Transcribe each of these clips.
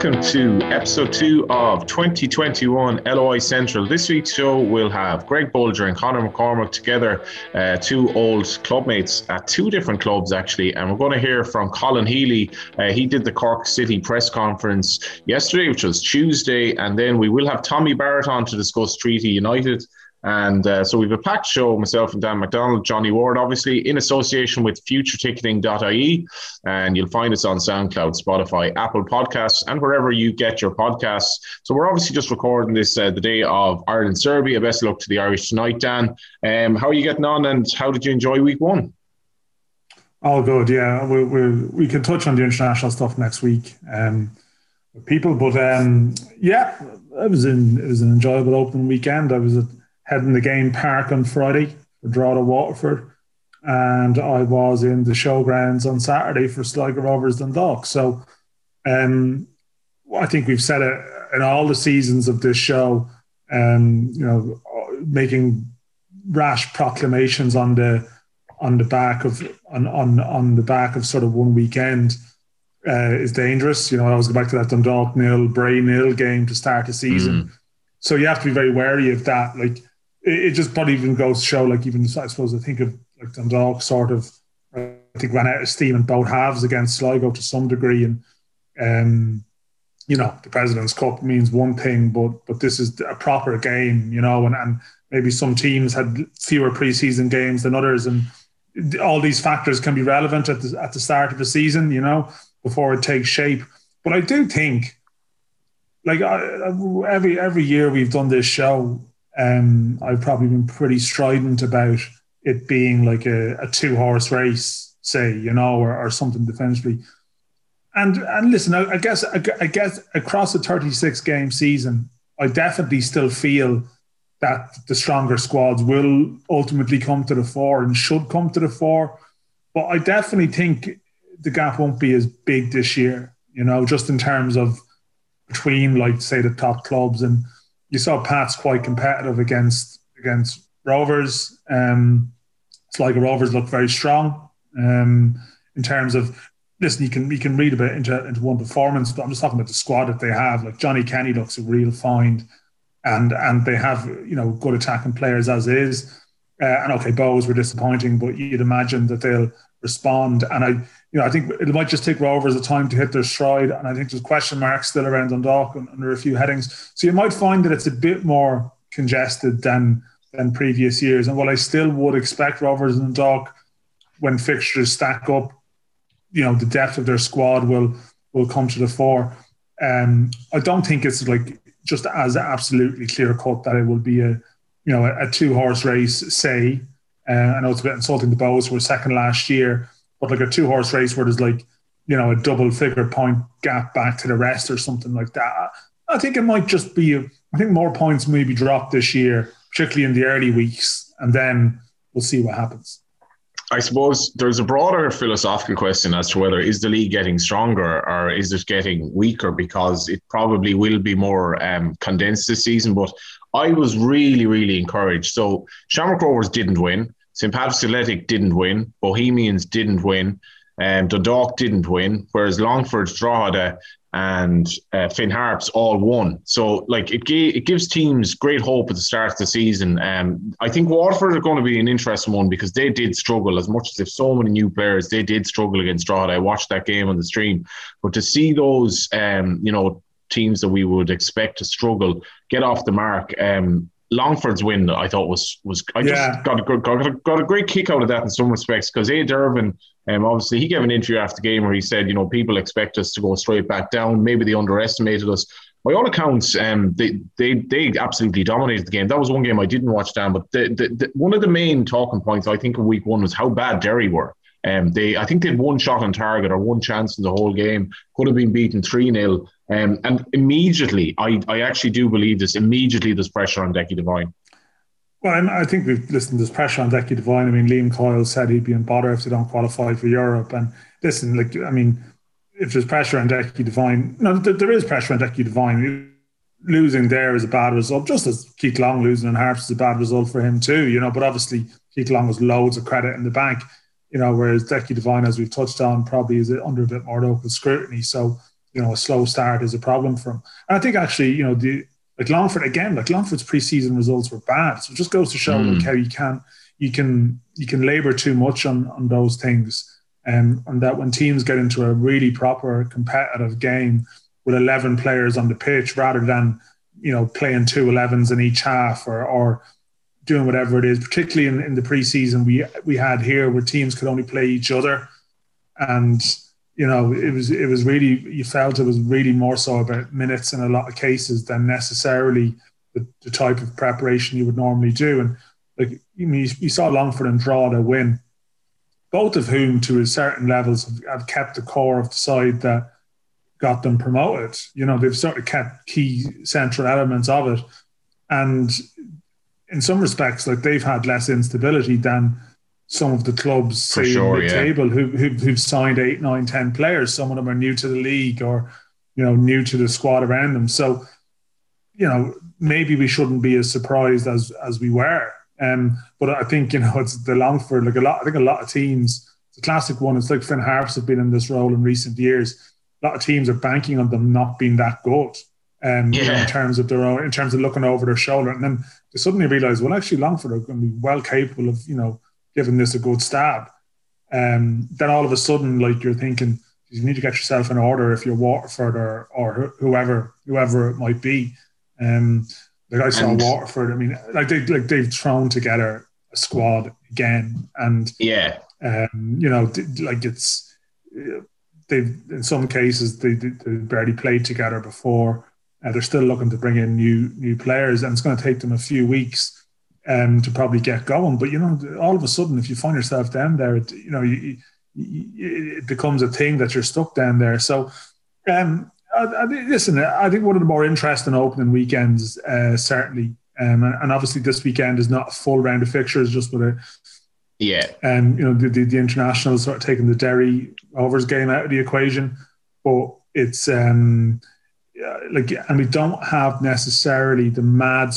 welcome to episode two of 2021 LOI Central. This week's show will have Greg Bolger and Conor McCormack together, uh, two old clubmates at two different clubs actually. And we're going to hear from Colin Healy. Uh, he did the Cork City press conference yesterday, which was Tuesday. And then we will have Tommy Barrett on to discuss Treaty United. And uh, so we've a packed show, myself and Dan McDonald, Johnny Ward, obviously, in association with futureticketing.ie. And you'll find us on SoundCloud, Spotify, Apple Podcasts, and wherever you get your podcasts. So we're obviously just recording this uh, the day of Ireland Serbia. Best luck to the Irish tonight, Dan. Um, how are you getting on and how did you enjoy week one? All good, yeah. We, we, we can touch on the international stuff next week. Um, people, but um, yeah, it was in it was an enjoyable open weekend. I was at Head in the Game Park on Friday for Drogheda Waterford. And I was in the showgrounds on Saturday for Sligo Rovers Dundalk. So um, I think we've said it in all the seasons of this show, um, you know, making rash proclamations on the on the back of on on, on the back of sort of one weekend uh, is dangerous. You know, I always go back to that Dundalk nil, Bray nil game to start the season. Mm. So you have to be very wary of that. Like it, it just probably even goes to show, like even I suppose I think of like Dundalk sort of I think ran out of steam in both halves against Sligo to some degree, and um, you know the President's Cup means one thing, but but this is a proper game, you know, and and maybe some teams had fewer preseason games than others, and all these factors can be relevant at the at the start of the season, you know, before it takes shape. But I do think, like every every year we've done this show, um, I've probably been pretty strident about it being like a, a two horse race, say, you know, or, or something defensively. And and listen, I, I guess I, I guess across a 36 game season, I definitely still feel that the stronger squads will ultimately come to the fore and should come to the fore. But I definitely think the gap won't be as big this year, you know, just in terms of between like say the top clubs and you saw Pats quite competitive against against Rovers. Um, Sligo Rovers look very strong um, in terms of. Listen, you can you can read a bit into into one performance, but I'm just talking about the squad that they have. Like Johnny Kenny looks a real find, and and they have you know good attacking players as is. Uh, and okay, Bohs were disappointing, but you'd imagine that they'll respond. And I, you know, I think it might just take Rovers a time to hit their stride. And I think there's question marks still around Dundalk under a few headings. So you might find that it's a bit more congested than than previous years. And while I still would expect Rovers and Dundalk, when fixtures stack up, you know, the depth of their squad will will come to the fore. Um, I don't think it's like just as absolutely clear cut that it will be a you know a, a two horse race, say. Uh, I know it's a bit insulting the Bohs were second last year but like a two horse race where there's like you know a double figure point gap back to the rest or something like that. I think it might just be. I think more points may be dropped this year, particularly in the early weeks, and then we'll see what happens. I suppose there's a broader philosophical question as to whether is the league getting stronger or is it getting weaker because it probably will be more um, condensed this season. But I was really, really encouraged. So Shamrock Rovers didn't win. St. Patrick's Athletic didn't win. Bohemians didn't win. Um, Dundalk didn't win, whereas Longford, Drogheda, and uh, Finn Harps all won. So, like, it, it gives teams great hope at the start of the season. Um, I think Waterford are going to be an interesting one because they did struggle as much as they've so many new players. They did struggle against Drogheda. I watched that game on the stream, but to see those, um, you know, teams that we would expect to struggle get off the mark. Um, Longford's win, I thought was was I yeah. just got a, got, a, got a great kick out of that in some respects because A. Durbin, um, obviously he gave an interview after the game where he said, you know, people expect us to go straight back down. Maybe they underestimated us. By all accounts, um, they they they absolutely dominated the game. That was one game I didn't watch down, but the, the, the, one of the main talking points I think in week one was how bad Derry were. Um, they, I think they had one shot on target or one chance in the whole game. Could have been beaten three 0 um, And immediately, I, I actually do believe this. Immediately, there's pressure on Decky Devine. Well, I think we've listened. There's pressure on Decky Devine. I mean, Liam Coyle said he'd be in bother if they don't qualify for Europe. And listen, like I mean, if there's pressure on Decky Devine, no, there is pressure on Decky Devine. Losing there is a bad result, just as Keith Long losing in Harps is a bad result for him too. You know, but obviously Keith Long has loads of credit in the bank you know, whereas Decky Devine, as we've touched on, probably is under a bit more local scrutiny. So you know a slow start is a problem for him. And I think actually, you know, the like Longford again, like Longford's preseason results were bad, so it just goes to show mm. like how you can you can you can labor too much on on those things. Um, and that when teams get into a really proper competitive game with 11 players on the pitch rather than you know playing two 11s in each half or, or doing whatever it is particularly in, in the preseason we we had here where teams could only play each other and you know it was it was really you felt it was really more so about minutes in a lot of cases than necessarily the, the type of preparation you would normally do and like you, you saw Longford and Drogheda win both of whom, to a certain levels, have, have kept the core of the side that got them promoted. You know, they've sort of kept key central elements of it. And in some respects, like they've had less instability than some of the clubs, say, sure, the yeah. table, who, who, who've signed eight, nine, ten players. Some of them are new to the league or, you know, new to the squad around them. So, you know, maybe we shouldn't be as surprised as as we were. Um, but I think you know it's the Longford. Like a lot, I think a lot of teams. It's a classic one. It's like Finn Harps have been in this role in recent years. A lot of teams are banking on them not being that good. Um, yeah. you know, in terms of their own, in terms of looking over their shoulder, and then they suddenly realise, well, actually, Longford are going to be well capable of, you know, giving this a good stab. Um, then all of a sudden, like you're thinking, you need to get yourself in order if you're Waterford or, or whoever whoever it might be. Um, like I saw and, Waterford. I mean, like they like they've thrown together a squad again, and yeah, um, you know, like it's they've in some cases they, they barely played together before. Uh, they're still looking to bring in new new players, and it's going to take them a few weeks um, to probably get going. But you know, all of a sudden, if you find yourself down there, it, you know, you, you, it becomes a thing that you're stuck down there. So, um, I, I, listen, I think one of the more interesting opening weekends, uh, certainly, um, and, and, obviously this weekend is not a full round of fixtures, just with a yeah, um, you know, the, the, the internationals sort of taking the Derry Rovers game out of the equation, but it's um, like, and we don't have necessarily the mad,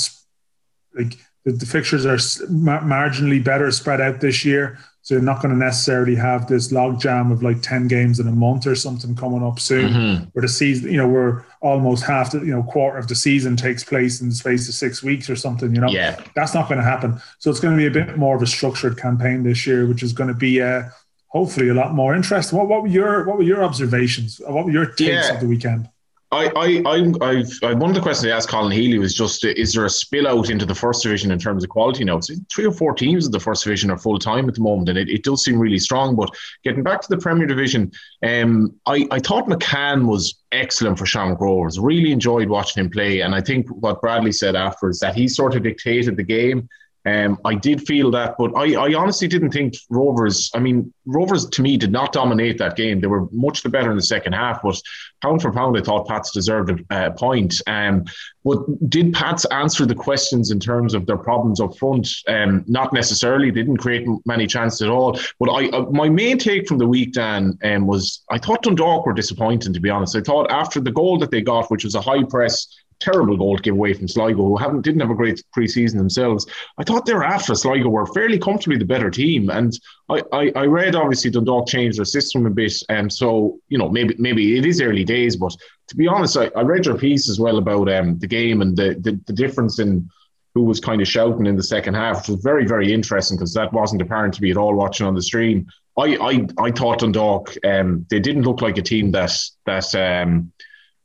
like the, the fixtures are marginally better spread out this year. So you're not going to necessarily have this logjam of like 10 games in a month or something coming up soon, mm-hmm. where the season, you know, where almost half the, you know, quarter of the season takes place in the space of six weeks or something, you know, yeah. that's not going to happen. So it's going to be a bit more of a structured campaign this year, which is going to be uh, hopefully a lot more interesting. What, what were your, what were your observations? What were your takes yeah. of the weekend? I, I, I, I've, I, one of the questions I asked Colin Healy was just: Is there a spill out into the first division in terms of quality? Now, three or four teams in the first division are full time at the moment, and it, it does seem really strong. But getting back to the Premier Division, um, I, I thought McCann was excellent for Rovers. Really enjoyed watching him play, and I think what Bradley said afterwards that he sort of dictated the game. Um, I did feel that, but I, I honestly didn't think Rovers. I mean, Rovers to me did not dominate that game. They were much the better in the second half, but pound for pound, I thought Pats deserved a uh, point. Um, but did Pats answer the questions in terms of their problems up front? Um, not necessarily. They didn't create many chances at all. But I, uh, my main take from the week, Dan, um, was I thought Dundalk were disappointing. To be honest, I thought after the goal that they got, which was a high press terrible goal to give away from Sligo, who haven't didn't have a great preseason themselves. I thought thereafter Sligo were fairly comfortably the better team, and I, I, I read obviously Dundalk changed their system a bit, and um, so you know maybe maybe it is early days, but to be honest, I, I read your piece as well about um, the game and the, the, the difference in who was kind of shouting in the second half, which was very, very interesting because that wasn't apparent to me at all watching on the stream. I I, I thought Dundalk, um, they didn't look like a team that that um,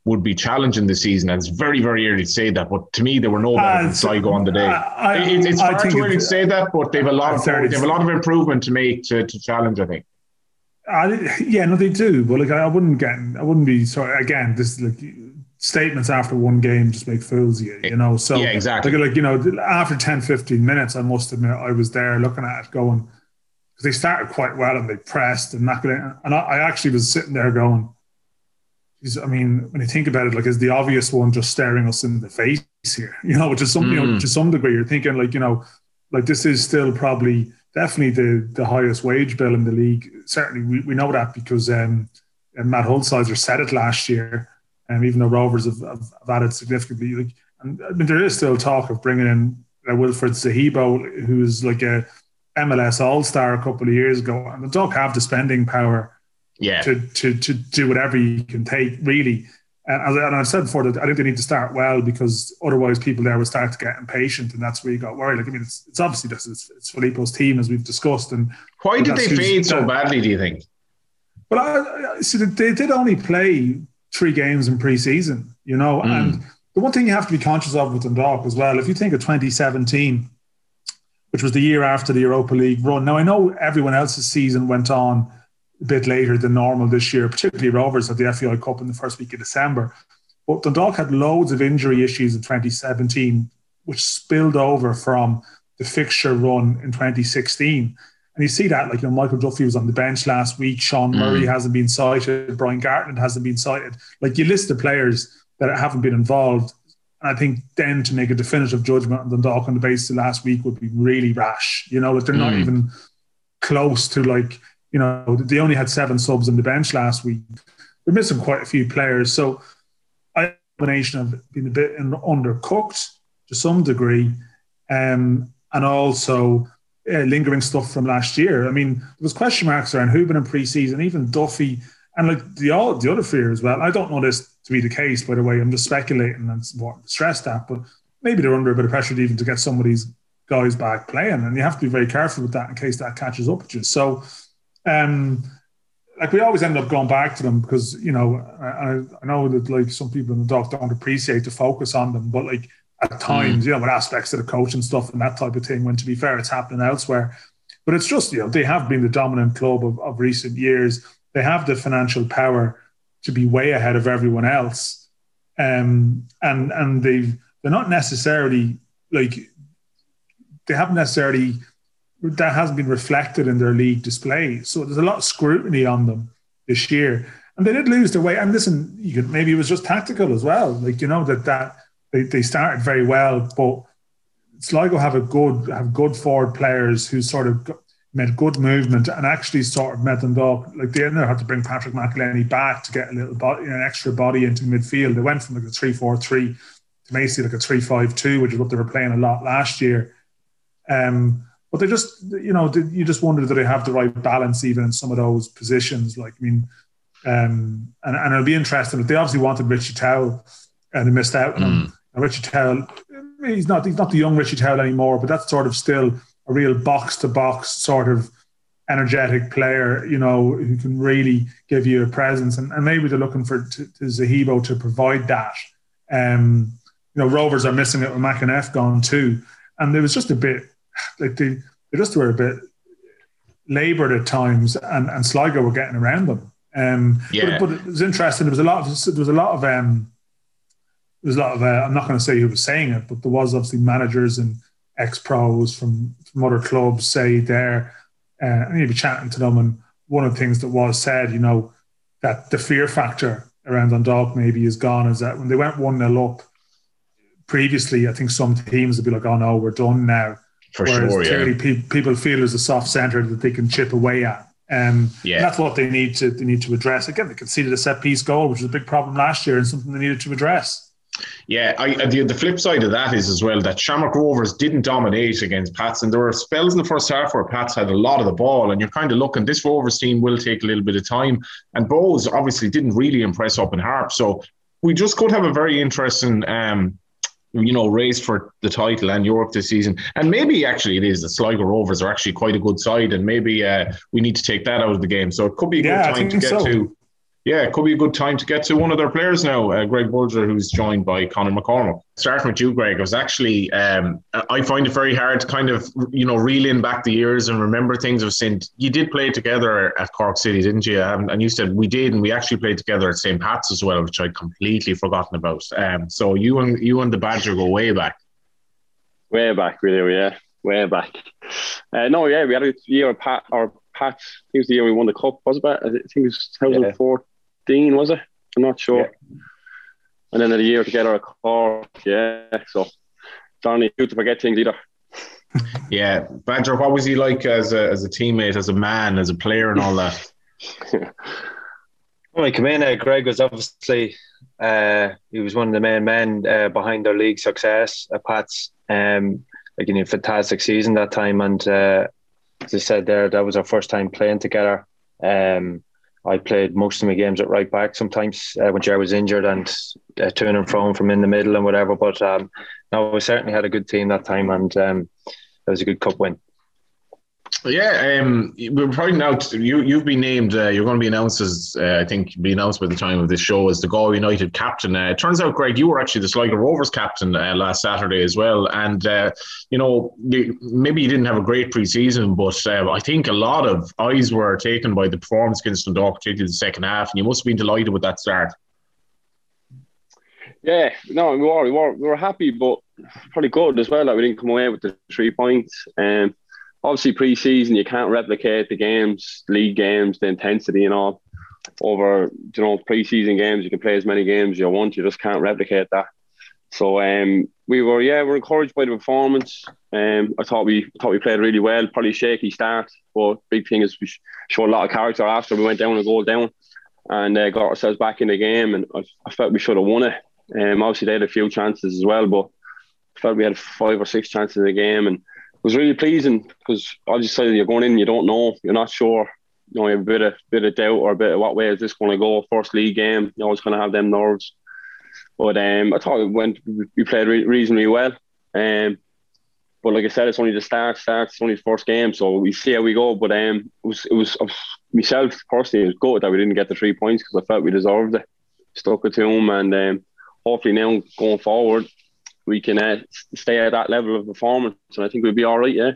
would be challenging this season. And it's very, very early to say that. But to me, there were no better uh, than Sligo on the day. I, it, it's far too early to say that, but they've a lot of they have a lot of improvement to make to, to challenge. I think. Uh, yeah, no, they do. But like, I wouldn't get, I wouldn't be sorry. Again, this like statements after one game just make fools of you, you know. So yeah, exactly. Like, like you know, after 10, 15 minutes, I must admit, I was there looking at it, going because they started quite well and they pressed and not going. And I, I actually was sitting there going I mean, when you think about it, like is the obvious one just staring us in the face here, you know, which is something, mm. you know, mm. to some degree, you're thinking like, you know, like this is still probably definitely the the highest wage bill in the league. Certainly, we, we know that because um, Matt Holzhauser said it last year, and um, even though Rovers have, have, have, added significantly, like, and I mean, there is still talk of bringing in uh, Wilfried Zahibo, who's like a MLS All Star a couple of years ago, and the Duck have the spending power yeah. to, to, to do whatever you can take, really. And, and I've said before that I think they need to start well because otherwise people there will start to get impatient, and that's where you got worried. Like I mean, it's, it's obviously this it's, it's Filippo's team as we've discussed. And why did they fade so badly? Do you think? But I, I see they did only play three games in pre-season, you know, mm. and the one thing you have to be conscious of with Dundalk as well, if you think of 2017, which was the year after the Europa League run. Now I know everyone else's season went on a bit later than normal this year, particularly Rovers at the FAI Cup in the first week of December. But Dundalk had loads of injury issues in 2017, which spilled over from the fixture run in 2016. And you see that, like, you know, Michael Duffy was on the bench last week. Sean mm. Murray hasn't been sighted. Brian Gartland hasn't been sighted. Like, you list the players that haven't been involved. And I think then to make a definitive judgment on Dundalk on the basis of last week would be really rash. You know, like, they're mm. not even close to, like, you know, they only had seven subs on the bench last week. They're missing quite a few players. So, I combination of being a bit undercooked to some degree, um, and also uh, lingering stuff from last year. I mean, there was question marks around Hoban in pre-season, even Duffy, and like the all the other fear as well. I don't know this to be the case, by the way. I'm just speculating and stress that, but maybe they're under a bit of pressure even to get some of these guys back playing, and you have to be very careful with that in case that catches up with you. So, um, like we always end up going back to them because you know I, I know that like some people in the dock don't appreciate to focus on them, but like at times, mm. you know, with aspects of the coach and stuff and that type of thing. When to be fair, it's happening elsewhere. But it's just, you know, they have been the dominant club of, of recent years. They have the financial power to be way ahead of everyone else. Um, and and they've they're not necessarily like they haven't necessarily that hasn't been reflected in their league display. So there's a lot of scrutiny on them this year. And they did lose their way. And listen, you could maybe it was just tactical as well. Like, you know, that that they, they started very well, but Sligo have a good have good forward players who sort of made good movement and actually sort of met them up. Like they didn't have to bring Patrick McEleney back to get a little body, you know, an extra body into midfield. They went from like a three four three to basically like a three five two, which is what they were playing a lot last year. Um, but they just, you know, you just wonder that they have the right balance even in some of those positions. Like, I mean, um, and, and it'll be interesting. They obviously wanted Richie Towell and they missed out on mm. him. And Richie Towell, he's not he's not the young Richie Towell anymore, but that's sort of still a real box to box sort of energetic player, you know, who can really give you a presence. And, and maybe they're looking for to, to Zahibo to provide that. Um, you know, Rovers are missing it with McEneff gone too. And there was just a bit like they, they just were a bit laboured at times and, and Sligo were getting around them. Um, yeah. but, but, it was interesting. There was a lot of there was a lot of um, there's a lot of uh, I'm not going to say who was saying it, but there was obviously managers and ex pros from from other clubs say there, uh, and you'd be chatting to them, and one of the things that was said, you know, that the fear factor around Dundalk maybe is gone. Is that when they went one 0 up previously, I think some teams would be like, "Oh no, we're done now." For Whereas sure, clearly yeah. pe- people feel there's a soft centre that they can chip away at. Um, yeah. that's what they need to they need to address. Again, they conceded a set piece goal, which was a big problem last year, and something they needed to address. Yeah, I, the, the flip side of that is as well that Shamrock Rovers didn't dominate against Pats, and there were spells in the first half where Pats had a lot of the ball, and you're kind of looking. This Rovers team will take a little bit of time, and Bohs obviously didn't really impress up in Harp, so we just could have a very interesting. Um, you know, race for the title and Europe this season. And maybe actually it is the Sligo Rovers are actually quite a good side, and maybe uh, we need to take that out of the game. So it could be a yeah, good time to get so. to yeah, it could be a good time to get to one of their players now, uh, Greg Bolger, who's joined by Conor McCormack. Starting with you, Greg, I was actually, um, I find it very hard to kind of, you know, reel in back the years and remember things I've seen. You did play together at Cork City, didn't you? Um, and you said we did, and we actually played together at St. Pat's as well, which I'd completely forgotten about. Um, so you and you and the Badger go way back. Way back, we do, yeah, way back. Uh, no, yeah, we had a year of Pat, or Pat, I think it was the year we won the cup, was it? I think it was 2004. Yeah. Dean, was it? I'm not sure. Yeah. And then a year together at Cork, yeah. So Donny, good to forget things either. yeah, Badger, what was he like as a as a teammate, as a man, as a player, and all that? when I came in, uh, Greg was obviously uh, he was one of the main men uh, behind their league success at Pats. Um, like in a fantastic season that time, and uh, as I said there, that was our first time playing together. Um, I played most of my games at right back. Sometimes uh, when Jerry was injured and uh, turning from from in the middle and whatever. But um, no, we certainly had a good team that time, and um, it was a good cup win. Yeah, um, we're probably now. You you've been named. Uh, you're going to be announced as uh, I think be announced by the time of this show as the Galway United captain. Uh, it turns out, Greg, you were actually the Sligo Rovers captain uh, last Saturday as well. And uh, you know, maybe you didn't have a great preseason, but uh, I think a lot of eyes were taken by the performance against Dundalk, particularly the second half, and you must have been delighted with that start. Yeah, no, we were we were, we were happy, but probably good as well that we didn't come away with the three points. Um, obviously pre-season you can't replicate the games, league games, the intensity and all over you know pre-season games. You can play as many games you want. You just can't replicate that. So um, we were yeah we are encouraged by the performance. Um, I thought we thought we played really well. Probably shaky start, but big thing is we showed a lot of character after we went down a goal down and uh, got ourselves back in the game. And I, I felt we should have won it. Um, obviously they had a few chances as well, but I felt we had five or six chances in the game and was really pleasing because obviously you're going in, you don't know, you're not sure. You know, you have a bit of bit of doubt or a bit of what way is this going to go. First league game, you always going to have them nerves. But um, I thought it went. We played re- reasonably well. Um, but like I said, it's only the start. Start. It's only the first game, so we see how we go. But um, it was it was myself personally. It was good that we didn't get the three points because I felt we deserved it. Stuck it to him, and um, hopefully now going forward, we can uh, stay at that level of performance, and I think we'll be all right. Yeah.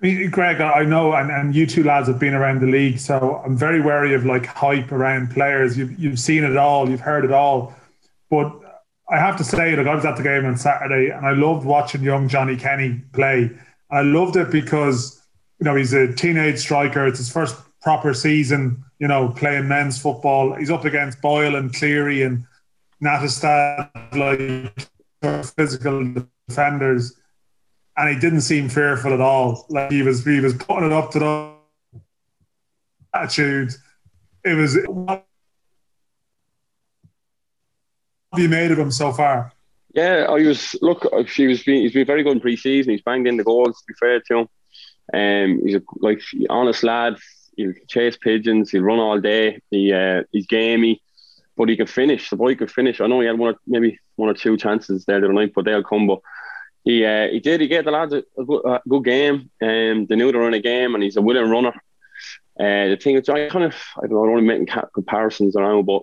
Greg, I know, and, and you two lads have been around the league, so I'm very wary of like hype around players. You've you've seen it all, you've heard it all, but I have to say, like I was at the game on Saturday, and I loved watching young Johnny Kenny play. I loved it because you know he's a teenage striker. It's his first proper season, you know, playing men's football. He's up against Boyle and Cleary and Nattestad, like physical defenders, and he didn't seem fearful at all. Like he was, he was putting it up to the attitude. It was. What have you made of him so far? Yeah, I was look. He was being, he's been very good in pre-season. He's banged in the goals. To be fair to him, um, he's a like honest lad. He'll chase pigeons. He'll run all day. He uh, he's gamey but he can finish. The boy could finish. I know he had one or maybe one or two chances there the other night, but they'll come. But he uh, he did. He gave the lads a, a, good, a good, game. Um, they knew they were in a game, and he's a willing runner. Uh, the thing is, I kind of I don't know, I'm only making comparisons around, but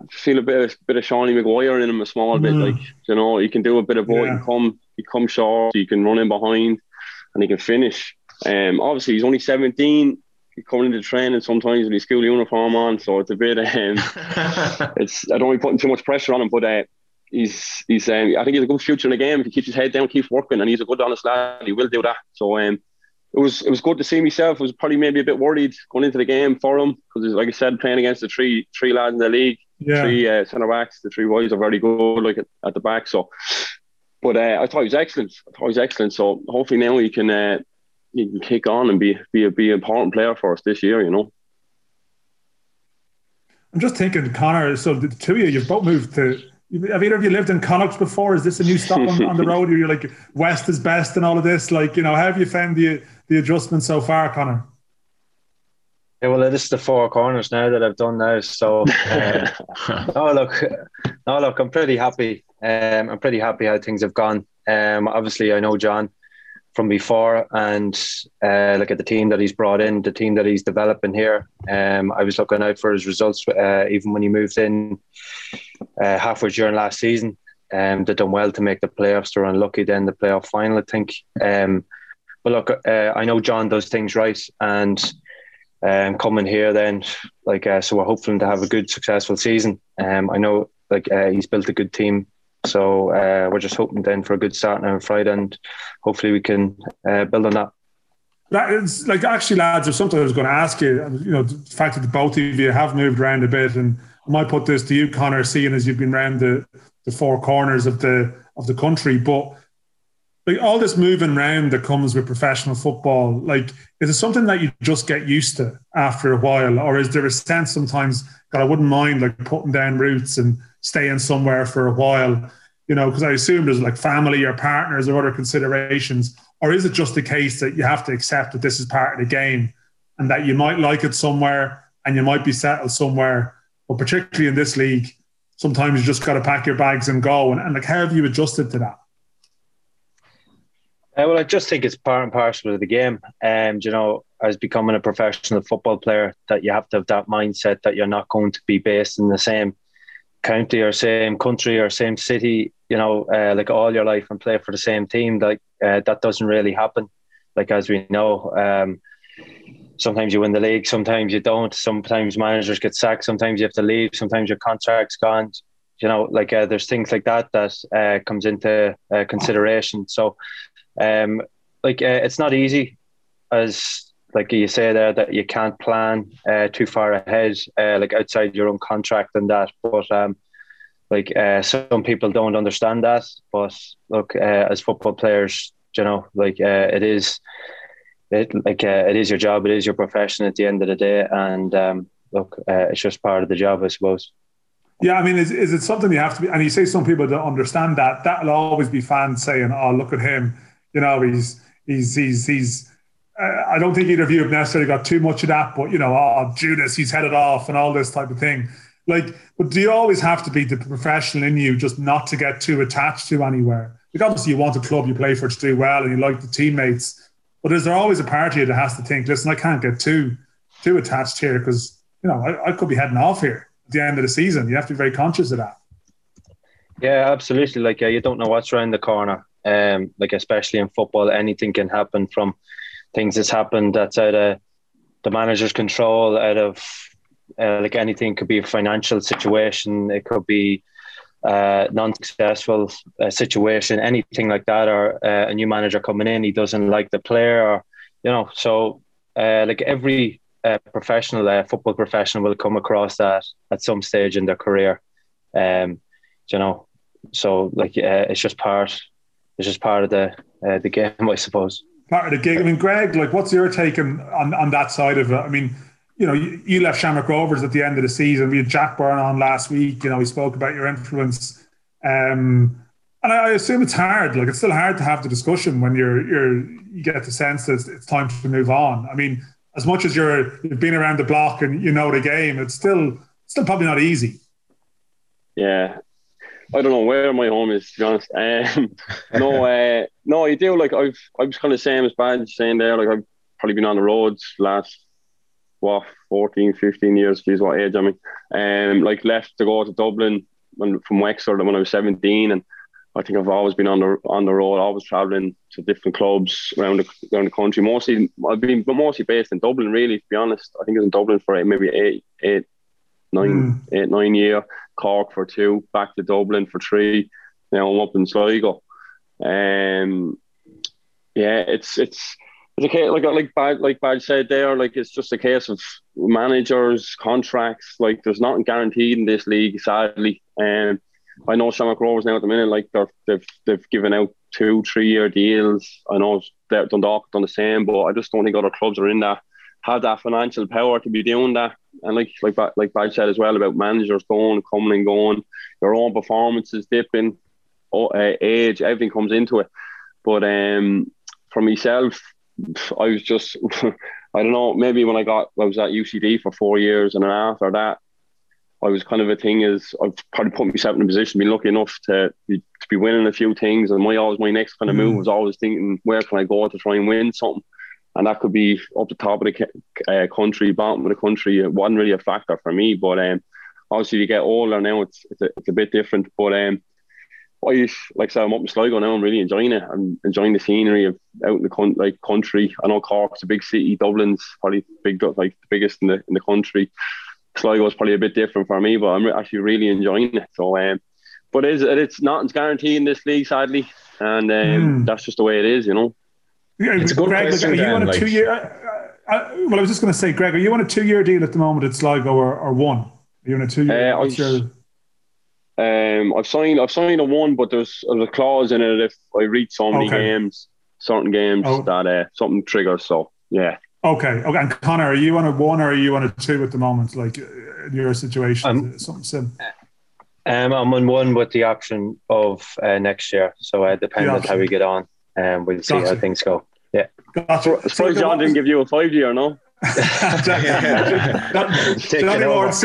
I feel a bit of bit of Seanie Maguire in him a small mm. bit. Like you know, he can do a bit of both. Yeah. He come, he come short. He can run in behind, and he can finish. Um, obviously he's only 17 He's coming into training sometimes with his school uniform on, so it's a bit. Um, it's I don't want to putting too much pressure on him, but uh, he's he's um, I think he's a good future in the game if he keeps his head down, keeps working, and he's a good honest lad. He will do that. So um, it was it was good to see myself. I was probably maybe a bit worried going into the game for him because, like I said, playing against the three three lads in the league, yeah. three uh, centre backs, the three boys are very good, like at, at the back. So, but uh, I thought he was excellent. I thought he was excellent. So hopefully now he can. Uh, he can kick on and be be a be an important player for us this year. You know. I'm just thinking, Connor. So the two of you, you've both moved to. Have either of you lived in Connacht before? Is this a new stop on, on the road? You're like West is best and all of this. Like you know, how have you found the the adjustment so far, Connor? Yeah, well, it is the four corners now that I've done now. So, uh, no, look, no, look, I'm pretty happy. Um, I'm pretty happy how things have gone. Um, obviously, I know John from before and uh, look at the team that he's brought in, the team that he's developing here. Um, I was looking out for his results uh, even when he moved in uh, halfway during last season. Um, they've done well to make the playoffs. They're unlucky then the playoff final, I think. Um, but look, uh, I know John does things right, and um, coming here then, like uh, so, we're hoping to have a good, successful season. Um, I know like uh, he's built a good team so uh, we're just hoping then for a good start now on Friday, and hopefully we can uh, build on that. That is like actually, lads. There's something I was going to ask you. You know, the fact that both of you have moved around a bit, and I might put this to you, Connor, seeing as you've been around the, the four corners of the of the country, but like all this moving around that comes with professional football, like is it something that you just get used to after a while, or is there a sense sometimes that I wouldn't mind like putting down roots and staying somewhere for a while? You know, because I assume there's like family or partners or other considerations, or is it just the case that you have to accept that this is part of the game and that you might like it somewhere and you might be settled somewhere. But particularly in this league, sometimes you just got to pack your bags and go. And, and like, how have you adjusted to that? Uh, well, I just think it's part and parcel of the game. And um, you know, as becoming a professional football player, that you have to have that mindset that you're not going to be based in the same county or same country or same city. You know, uh, like all your life and play for the same team. Like uh, that doesn't really happen. Like as we know, um, sometimes you win the league, sometimes you don't. Sometimes managers get sacked, sometimes you have to leave, sometimes your contract's gone. You know, like uh, there's things like that that uh, comes into uh, consideration. So, um, like uh, it's not easy, as like you say there that you can't plan uh, too far ahead, uh, like outside your own contract and that. But um, like some people don't understand that. But look, as football players, you know, like it is it like uh, it is your job, it is your profession at the end of the day, and um, look, uh, it's just part of the job, I suppose. Yeah, I mean, is, is it something you have to be? And you say some people don't understand that. That'll always be fans saying, "Oh, look at him," you know, he's he's he's he's. Uh, I don't think either of you have necessarily got too much of that, but you know, oh, Judas, he's headed off, and all this type of thing. Like, but do you always have to be the professional in you, just not to get too attached to anywhere? Like, obviously, you want the club you play for to do well, and you like the teammates but is there always a part that has to think, listen, I can't get too too attached here because you know I, I could be heading off here at the end of the season. You have to be very conscious of that. Yeah, absolutely. Like you don't know what's around the corner. Um, like especially in football, anything can happen from things that's happened that's out of the manager's control, out of uh, like anything could be a financial situation, it could be uh, non-successful uh, situation, anything like that, or uh, a new manager coming in, he doesn't like the player, or you know, so uh, like every uh, professional uh, football professional will come across that at some stage in their career, um, you know, so like it's just part, it's just part of the the game, I suppose. Part of the game. I mean, Greg, like, what's your take on on, on that side of it? I mean you know, you, left Shamrock Rovers at the end of the season. We had Jack Byrne on last week. You know, we spoke about your influence. Um, and I, assume it's hard. Like it's still hard to have the discussion when you're you're you get the sense that it's, it's time to move on. I mean, as much as you're you've been around the block and you know the game, it's still still probably not easy. Yeah, I don't know where my home is to be honest. Um, no, uh, no, you do like I've I was kind of same as bad saying there. Like I've probably been on the roads last what 14, 15 years. Geez, what age I mean? Um, like left to go to Dublin when, from Wexford when I was seventeen, and I think I've always been on the on the road, always traveling to different clubs around the around the country. Mostly, I've been mostly based in Dublin. Really, to be honest, I think I was in Dublin for maybe eight, eight, nine, mm. eight, nine year. Cork for two, back to Dublin for three. Now I'm up in Sligo. Um, yeah, it's it's it's case like like bad like bad said there like it's just a case of managers contracts like there's nothing guaranteed in this league sadly. And um, I know Shamrock Rovers now at the minute like they're, they've they've given out two three year deals. I know Dundalk done the same but I just don't think other clubs are in that have that financial power to be doing that. And like like like Bad said as well about managers going coming and going your own performances dipping uh, age everything comes into it. But um for myself I was just, I don't know, maybe when I got, I was at UCD for four years and a half or that, I was kind of a thing is I've probably put myself in a position to be lucky enough to be, to be winning a few things. And my always my next kind of move mm. was always thinking, where can I go to try and win something? And that could be up the top of the uh, country, bottom of the country. It wasn't really a factor for me. But um, obviously, you get older now, it's it's a, it's a bit different. But um, I like I said, I'm up in Sligo now. I'm really enjoying it. I'm enjoying the scenery of out in the con- like country. I know Cork's a big city. Dublin's probably big, like the biggest in the in the country. Sligo is probably a bit different for me, but I'm actually really enjoying it. So, um, but it is it's not it's guaranteed in this league, sadly, and um, mm. that's just the way it is, you know. Yeah, it's a good Greg, question. Are you then, on a like... two year? Uh, uh, well, I was just going to say, Greg, are you on a two year deal at the moment at Sligo or, or one? Are you on a two year? Uh, what's your um, I've signed I've signed a one, but there's, there's a clause in it if I reach so many okay. games, certain games oh. that uh, something triggers. So yeah. Okay. Okay. And Connor, are you on a one or are you on a two at the moment? Like in your situation, um, something sim. Um, I'm on one with the option of uh, next year. So uh, depending on how we get on, and um, we'll see gotcha. how things go. Yeah. Gotcha. So, John didn't give you a five year, no? Johnny, Ward's,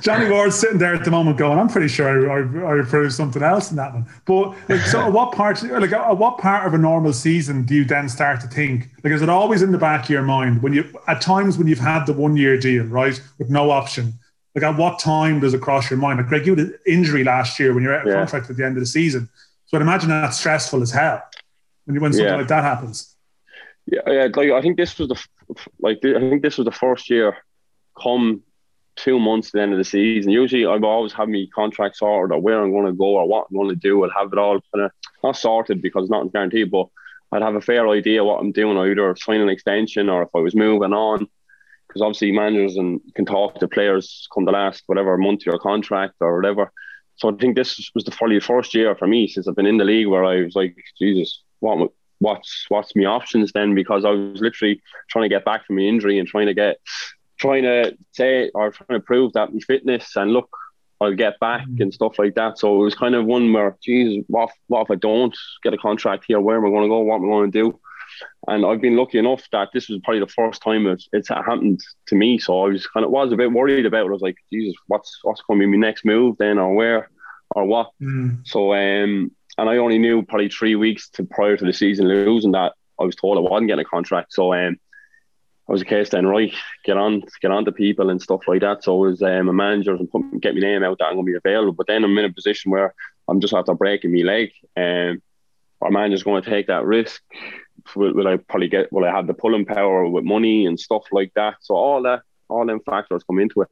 Johnny Ward's sitting there at the moment going, I'm pretty sure I, I approved something else in that one. But like, so at what part, like at what part of a normal season do you then start to think? Like, is it always in the back of your mind when you, at times when you've had the one year deal, right, with no option? Like, at what time does it cross your mind? Like, Greg, you had an injury last year when you're out of yeah. contract at the end of the season. So I'd imagine that's stressful as hell when you when something yeah. like that happens. Yeah, yeah. Like I think this was the like I think this was the first year. Come two months at the end of the season. Usually, I've always had my contract sorted or where I'm going to go or what I'm going to do. I'll have it all kind of not sorted because not guaranteed, but I'd have a fair idea what I'm doing. either sign an extension or if I was moving on. Because obviously, managers and can talk to players come the last whatever month your contract or whatever. So I think this was the the first year for me since I've been in the league where I was like, Jesus, what what's what's my options then? Because I was literally trying to get back from my injury and trying to get trying to say or trying to prove that my fitness and look, I'll get back mm-hmm. and stuff like that. So it was kind of one where, geez, what what if I don't get a contract here? Where am I going to go? What am I going to do? And I've been lucky enough that this was probably the first time it's, it's happened to me. So I was kind of was a bit worried about it. I was like, Jesus, what's what's going to be my next move then, or where, or what? Mm. So um, and I only knew probably three weeks to prior to the season losing that I was told I wasn't getting a contract. So um, I was a case then, right, get on, get on to people and stuff like that. So I was um, a manager and put, get my name out that I'm going to be available. But then I'm in a position where I'm just after breaking my leg. Um, our manager's going to take that risk. Will, will I probably get? Will I have the pulling power with money and stuff like that? So all that, all them factors come into it.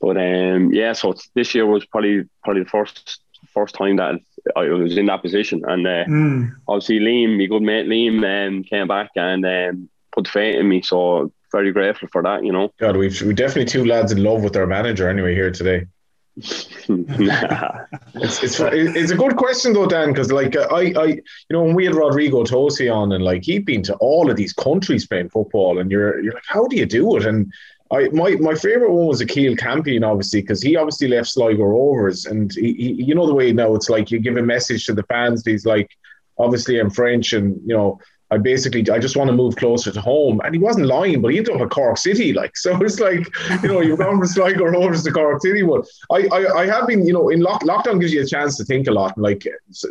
But um, yeah, so this year was probably probably the first first time that I was in that position. And uh, mm. obviously, Liam, my good mate Liam, um, came back and um, put faith in me. So very grateful for that, you know. God, we've we definitely two lads in love with our manager anyway here today. it's, it's it's a good question though, Dan, because like I I you know when we had Rodrigo Tosi on and like he'd been to all of these countries playing football, and you're you're like, how do you do it? And I my my favorite one was Akil Campion, obviously, because he obviously left Sligo Rovers, and he, he, you know the way now it's like you give a message to the fans. He's like, obviously I'm French, and you know I basically I just want to move closer to home. And he wasn't lying, but he ended up at Cork City. Like so, it's like you know you've gone from Sligo Rovers to Cork City. But I, I, I have been you know in lock, lockdown gives you a chance to think a lot. Like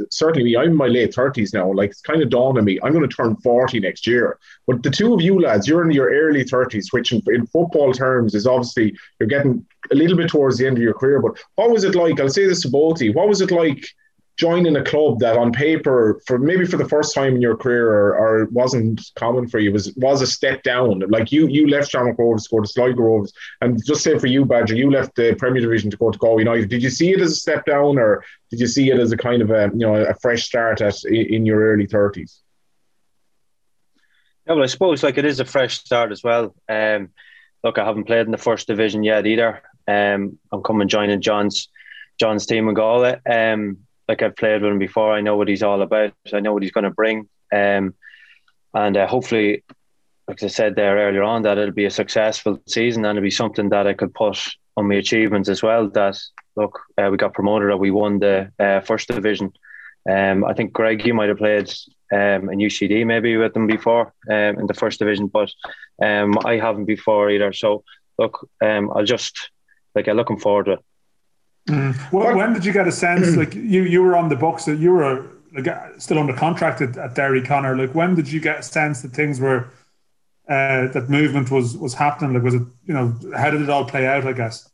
certainly me, I'm in my late thirties now. Like it's kind of dawned on me. I'm going to turn forty next year. But the two of you lads, you're in your early thirties, which in, in football terms is obviously you're getting a little bit towards the end of your career. But what was it like? I'll say this to both of you. What was it like? Joining a club that on paper for maybe for the first time in your career or, or wasn't common for you was was a step down. Like you you left Shamrock Rovers to go to Sligo Rovers. And just say for you Badger you left the Premier Division to go to Galway United. Did you see it as a step down or did you see it as a kind of a you know a fresh start at in your early 30s yeah well I suppose like it is a fresh start as well. Um look I haven't played in the first division yet either. Um I'm coming joining John's John's team in Galway. Um like I've played with him before. I know what he's all about. I know what he's going to bring. Um, and uh, hopefully, like I said there earlier on, that it'll be a successful season and it'll be something that I could put on my achievements as well. That look, uh, we got promoted or we won the uh, first division. Um, I think Greg, you might have played um, in UCD maybe with them before um, in the first division, but um, I haven't before either. So look, um, I'll just like I'm looking forward to it. Mm. Well, when did you get a sense like you you were on the books that you were like still under contract at, at Derry Connor? Like when did you get a sense that things were uh, that movement was was happening? Like was it you know how did it all play out? I guess.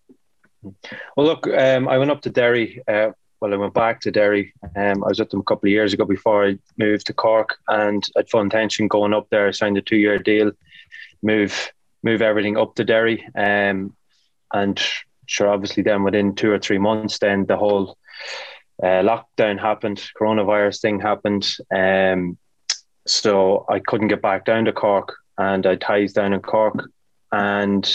Well, look, um, I went up to Derry. Uh, well, I went back to Derry. Um, I was with them a couple of years ago before I moved to Cork, and I'd full intention going up there. I signed a two year deal, move move everything up to Derry, um, and sure, obviously, then within two or three months, then the whole uh, lockdown happened, coronavirus thing happened. Um, so I couldn't get back down to Cork, and I ties down in Cork, and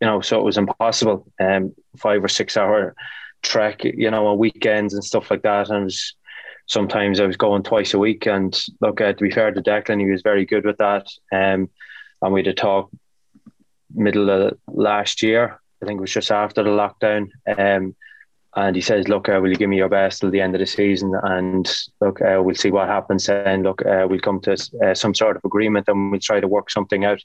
you know, so it was impossible. Um, five or six hour trek, you know, on weekends and stuff like that, and was, sometimes I was going twice a week. And look, uh, to be fair to Declan, he was very good with that. Um, and we had a talk middle of last year I think it was just after the lockdown. Um, and he says, "Look, uh, will you give me your best till the end of the season? And look, uh, we'll see what happens. And look, uh, we'll come to uh, some sort of agreement, and we'll try to work something out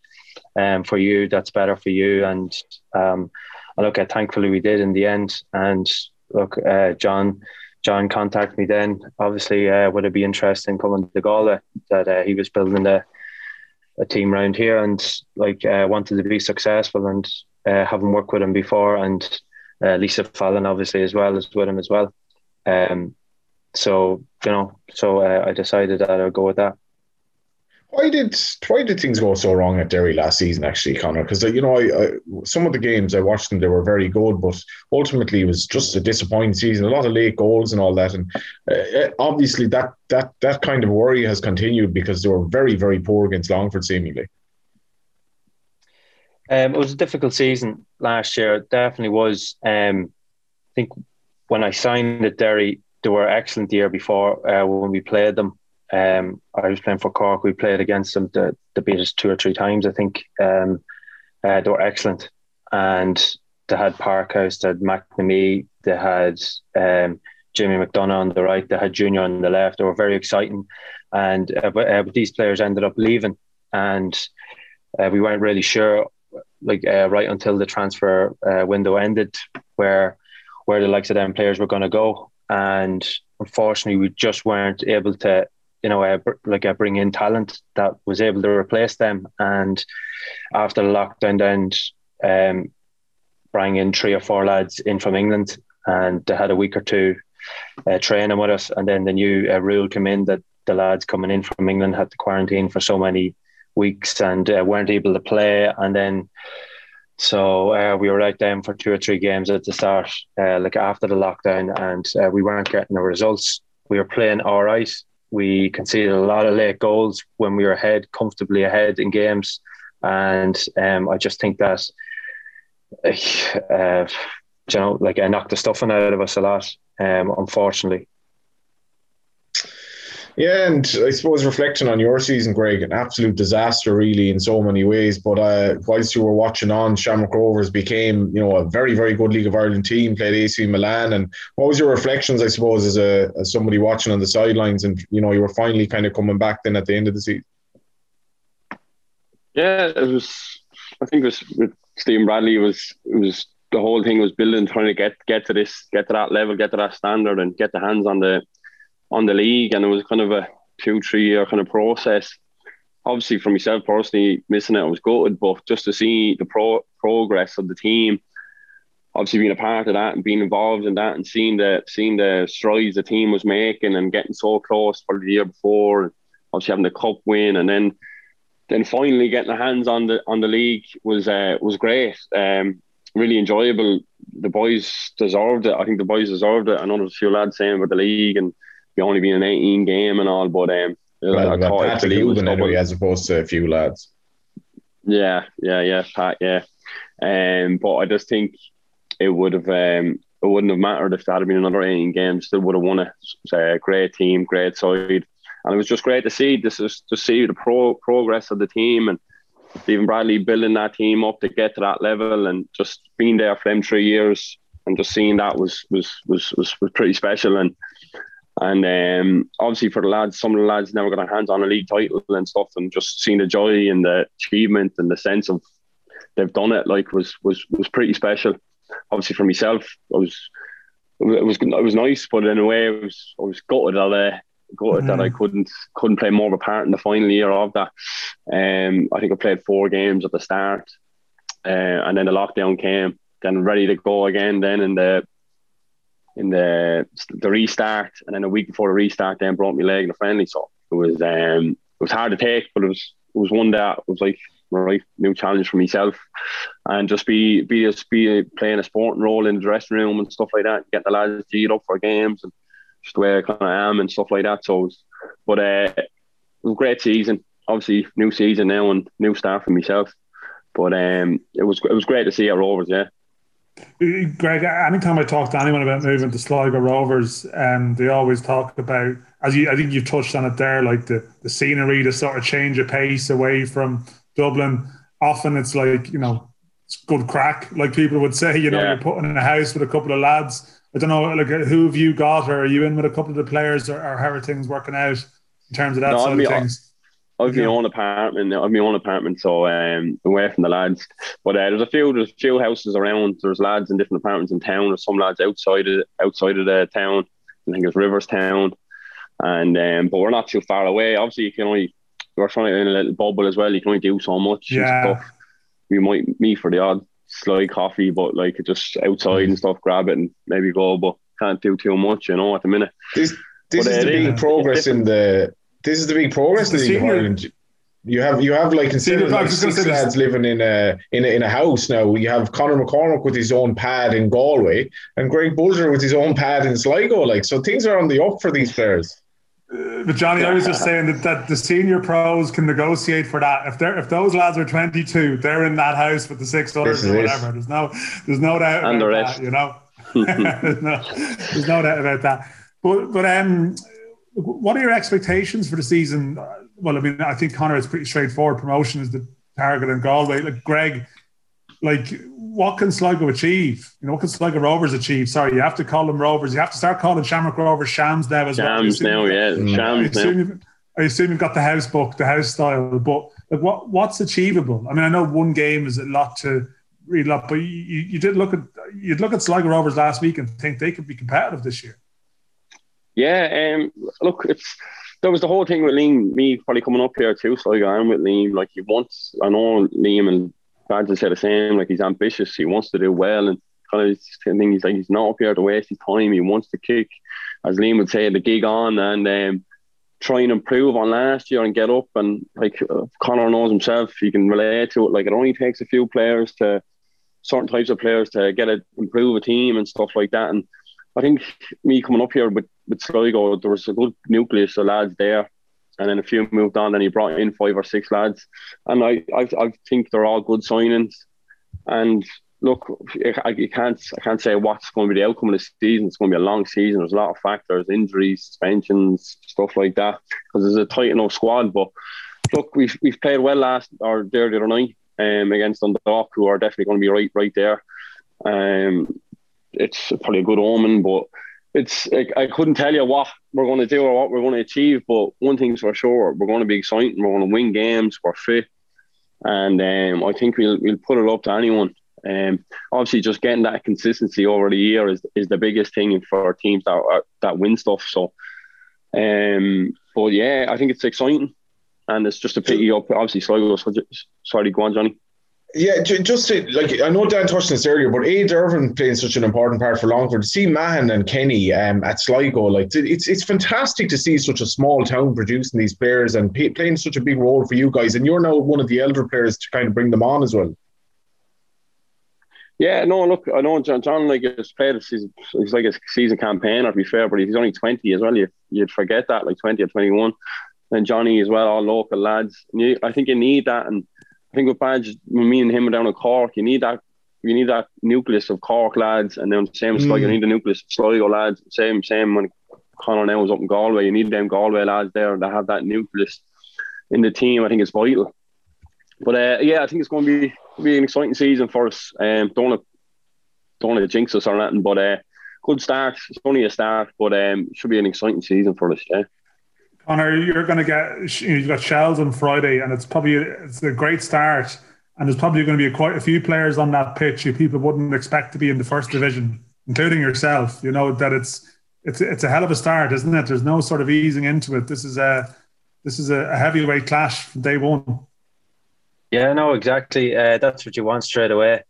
um, for you that's better for you." And um, look, uh, thankfully we did in the end. And look, uh, John. John contacted me then. Obviously, would it be interesting coming to Galway? That he was building a, a team around here, and like wanted to be successful. And having worked with him before, and uh, Lisa Fallon obviously as well as with him as well. Um, so you know, so uh, I decided that I'd go with that. Why did why did things go so wrong at Derry last season, actually, Conor, Because uh, you know, I, I, some of the games I watched them, they were very good, but ultimately it was just a disappointing season. A lot of late goals and all that, and uh, uh obviously that that that kind of worry has continued because they were very very poor against Longford, seemingly. Um, it was a difficult season last year. It definitely was. Um, I think when I signed at Derry, they were excellent the year before uh, when we played them. Um, I was playing for Cork. We played against them. They, they beat us two or three times, I think. Um, uh, they were excellent. And they had Parkhouse, they had McNamee, they had um, Jamie McDonagh on the right, they had Junior on the left. They were very exciting. And uh, but, uh, but these players ended up leaving. And uh, we weren't really sure like uh, right until the transfer uh, window ended, where where the likes of them players were going to go, and unfortunately, we just weren't able to, you know, uh, br- like uh, bring in talent that was able to replace them. And after the lockdown, then um, bring in three or four lads in from England, and they had a week or two uh, training with us, and then the new uh, rule came in that the lads coming in from England had to quarantine for so many weeks and uh, weren't able to play. And then, so uh, we were out then for two or three games at the start, uh, like after the lockdown, and uh, we weren't getting the results. We were playing all right. We conceded a lot of late goals when we were ahead, comfortably ahead in games. And um, I just think that, uh, you know, like I knocked the stuffing out of us a lot, um, unfortunately. Yeah, and I suppose reflecting on your season, Greg, an absolute disaster, really, in so many ways. But uh, whilst you were watching on, Shamrock Rovers became, you know, a very, very good League of Ireland team. Played AC Milan, and what was your reflections, I suppose, as a as somebody watching on the sidelines, and you know, you were finally kind of coming back then at the end of the season. Yeah, it was. I think it was with Stephen Bradley. It was it was the whole thing was building, trying to get get to this, get to that level, get to that standard, and get the hands on the on the league, and it was kind of a two, three year kind of process. Obviously, for myself personally, missing it was good, but just to see the pro- progress of the team, obviously being a part of that and being involved in that, and seeing the seeing the strides the team was making and getting so close for the year before, obviously having the cup win, and then then finally getting the hands on the on the league was uh, was great. Um, really enjoyable. The boys deserved it. I think the boys deserved it. I know there's a few lads saying about the league and only being an 18 game and all, but um, well, I thought Patrick Hoban anyway, as opposed to a few lads. Yeah, yeah, yeah, Pat, yeah. Um, but I just think it would have um, it wouldn't have mattered if that had been another 18 games. Still would have won it. It's a great team, great side, and it was just great to see. This is to see the pro progress of the team and Stephen Bradley building that team up to get to that level, and just being there for them three years and just seeing that was was was was, was pretty special. And and um, obviously for the lads, some of the lads never got their hands on a league title and stuff, and just seeing the joy and the achievement and the sense of they've done it like was was was pretty special. Obviously for myself, I was it was it was nice, but in a way, I was I was gutted that uh, gutted mm-hmm. that I couldn't couldn't play more of a part in the final year of that. Um, I think I played four games at the start, uh, and then the lockdown came. Then ready to go again. Then in the in the the restart, and then a week before the restart, then broke my leg in a friendly. So it was um, it was hard to take, but it was it was one that was like right new challenge for myself, and just be be just be playing a sporting role in the dressing room and stuff like that, get the lads geared up for games and just way I kind of am and stuff like that. So, it was, but uh, it was a great season. Obviously, new season now and new start for myself. But um, it was it was great to see our Rovers, yeah. Greg, anytime I talk to anyone about moving to Sligo Rovers, um, they always talk about, as you, I think you've touched on it there, like the, the scenery, the sort of change of pace away from Dublin. Often it's like, you know, it's good crack, like people would say, you know, yeah. you're putting in a house with a couple of lads. I don't know, like who have you got, or are you in with a couple of the players, or, or how are things working out in terms of that no, side of things? I've yeah. my own apartment. I've my own apartment, so um, away from the lads. But uh, there's a few, there's a few houses around. There's lads in different apartments in town. There's some lads outside of outside of the town. I think it's Riverstown, and um, but we're not too far away. Obviously, you can only we're trying to in a little bubble as well. You can only do so much. Yeah. We might meet for the odd slide coffee, but like just outside and stuff, grab it and maybe go. But can't do too much, you know, at the minute. This this but, is uh, the big progress in the this is the big progress in League of Ireland. You have you have like instead of like six lads living in a in a in a house now. You have Conor McCormack with his own pad in Galway and Greg Bolger with his own pad in Sligo. Like so, things are on the up for these players. Uh, but Johnny, I was just saying that, that the senior pros can negotiate for that. If they're if those lads are twenty two, they're in that house with the six others or whatever. There's no there's no doubt and about that. You know, there's, no, there's no doubt about that. But but um, what are your expectations for the season? Well, I mean, I think Conor is pretty straightforward. Promotion is the target in Galway. Like Greg, like what can Sligo achieve? You know, what can Sligo Rovers achieve? Sorry, you have to call them Rovers. You have to start calling Shamrock Rovers Shams now as Shams well. now, yeah, mm. Shams I now. I assume you've got the house book, the house style, but like what what's achievable? I mean, I know one game is a lot to read up, but you, you did look at you'd look at Sligo Rovers last week and think they could be competitive this year. Yeah, um, look, it's there was the whole thing with Liam, me probably coming up here too. So like I'm with Liam, like he wants. I know Liam and Badger said the same. Like he's ambitious, he wants to do well, and kind of thing. He's like he's not up here to waste his time. He wants to kick, as Liam would say, the gig on and um, try and improve on last year and get up. And like uh, Conor knows himself, he can relate to it. Like it only takes a few players to certain types of players to get it, improve a team and stuff like that. And I think me coming up here with, with Sligo, there was a good nucleus of lads there. And then a few moved on, and he brought in five or six lads. And I, I, I think they're all good signings. And look, I, I can't I can't say what's going to be the outcome of the season. It's going to be a long season. There's a lot of factors, injuries, suspensions, stuff like that. Because there's a tight enough squad. But look, we've we've played well last or there the other night um, against Dundalk, who are definitely going to be right right there. Um, it's probably a good omen, but it's I couldn't tell you what we're going to do or what we're going to achieve. But one thing's for sure, we're going to be exciting. We're going to win games. We're fit, and um, I think we'll we'll put it up to anyone. Um, obviously, just getting that consistency over the year is, is the biggest thing for teams that that win stuff. So, um, but yeah, I think it's exciting, and it's just a pity. Obviously, Sligo. Sorry, go on, Johnny. Yeah, just to, like I know Dan touched on this earlier, but Ade Irvine playing such an important part for Longford. To see Mahon and Kenny um, at Sligo, like it's it's fantastic to see such a small town producing these players and pay, playing such a big role for you guys. And you're now one of the elder players to kind of bring them on as well. Yeah, no, look, I know John, John like has played a season, he's like a season campaigner to be fair, but he's only 20 as well. You, you'd forget that, like 20 or 21. And Johnny as well, all local lads. You, I think you need that. And I think with Badge, me and him are down in Cork, you need that you need that nucleus of Cork lads, and then same as mm. you need the nucleus of Sligo lads. Same, same when Conor now was up in Galway, you need them Galway lads there to have that nucleus in the team. I think it's vital. But uh, yeah, I think it's going to be be an exciting season for us. Um, don't want to don't want to jinx us or nothing, but uh, good start. It's only a start, but um, it should be an exciting season for us. Yeah. Conor, you're going to get you've got Shels on Friday, and it's probably it's a great start. And there's probably going to be quite a few players on that pitch who people wouldn't expect to be in the first division, including yourself. You know that it's it's it's a hell of a start, isn't it? There's no sort of easing into it. This is a this is a heavyweight clash from day one. Yeah, no, exactly. Uh, that's what you want straight away.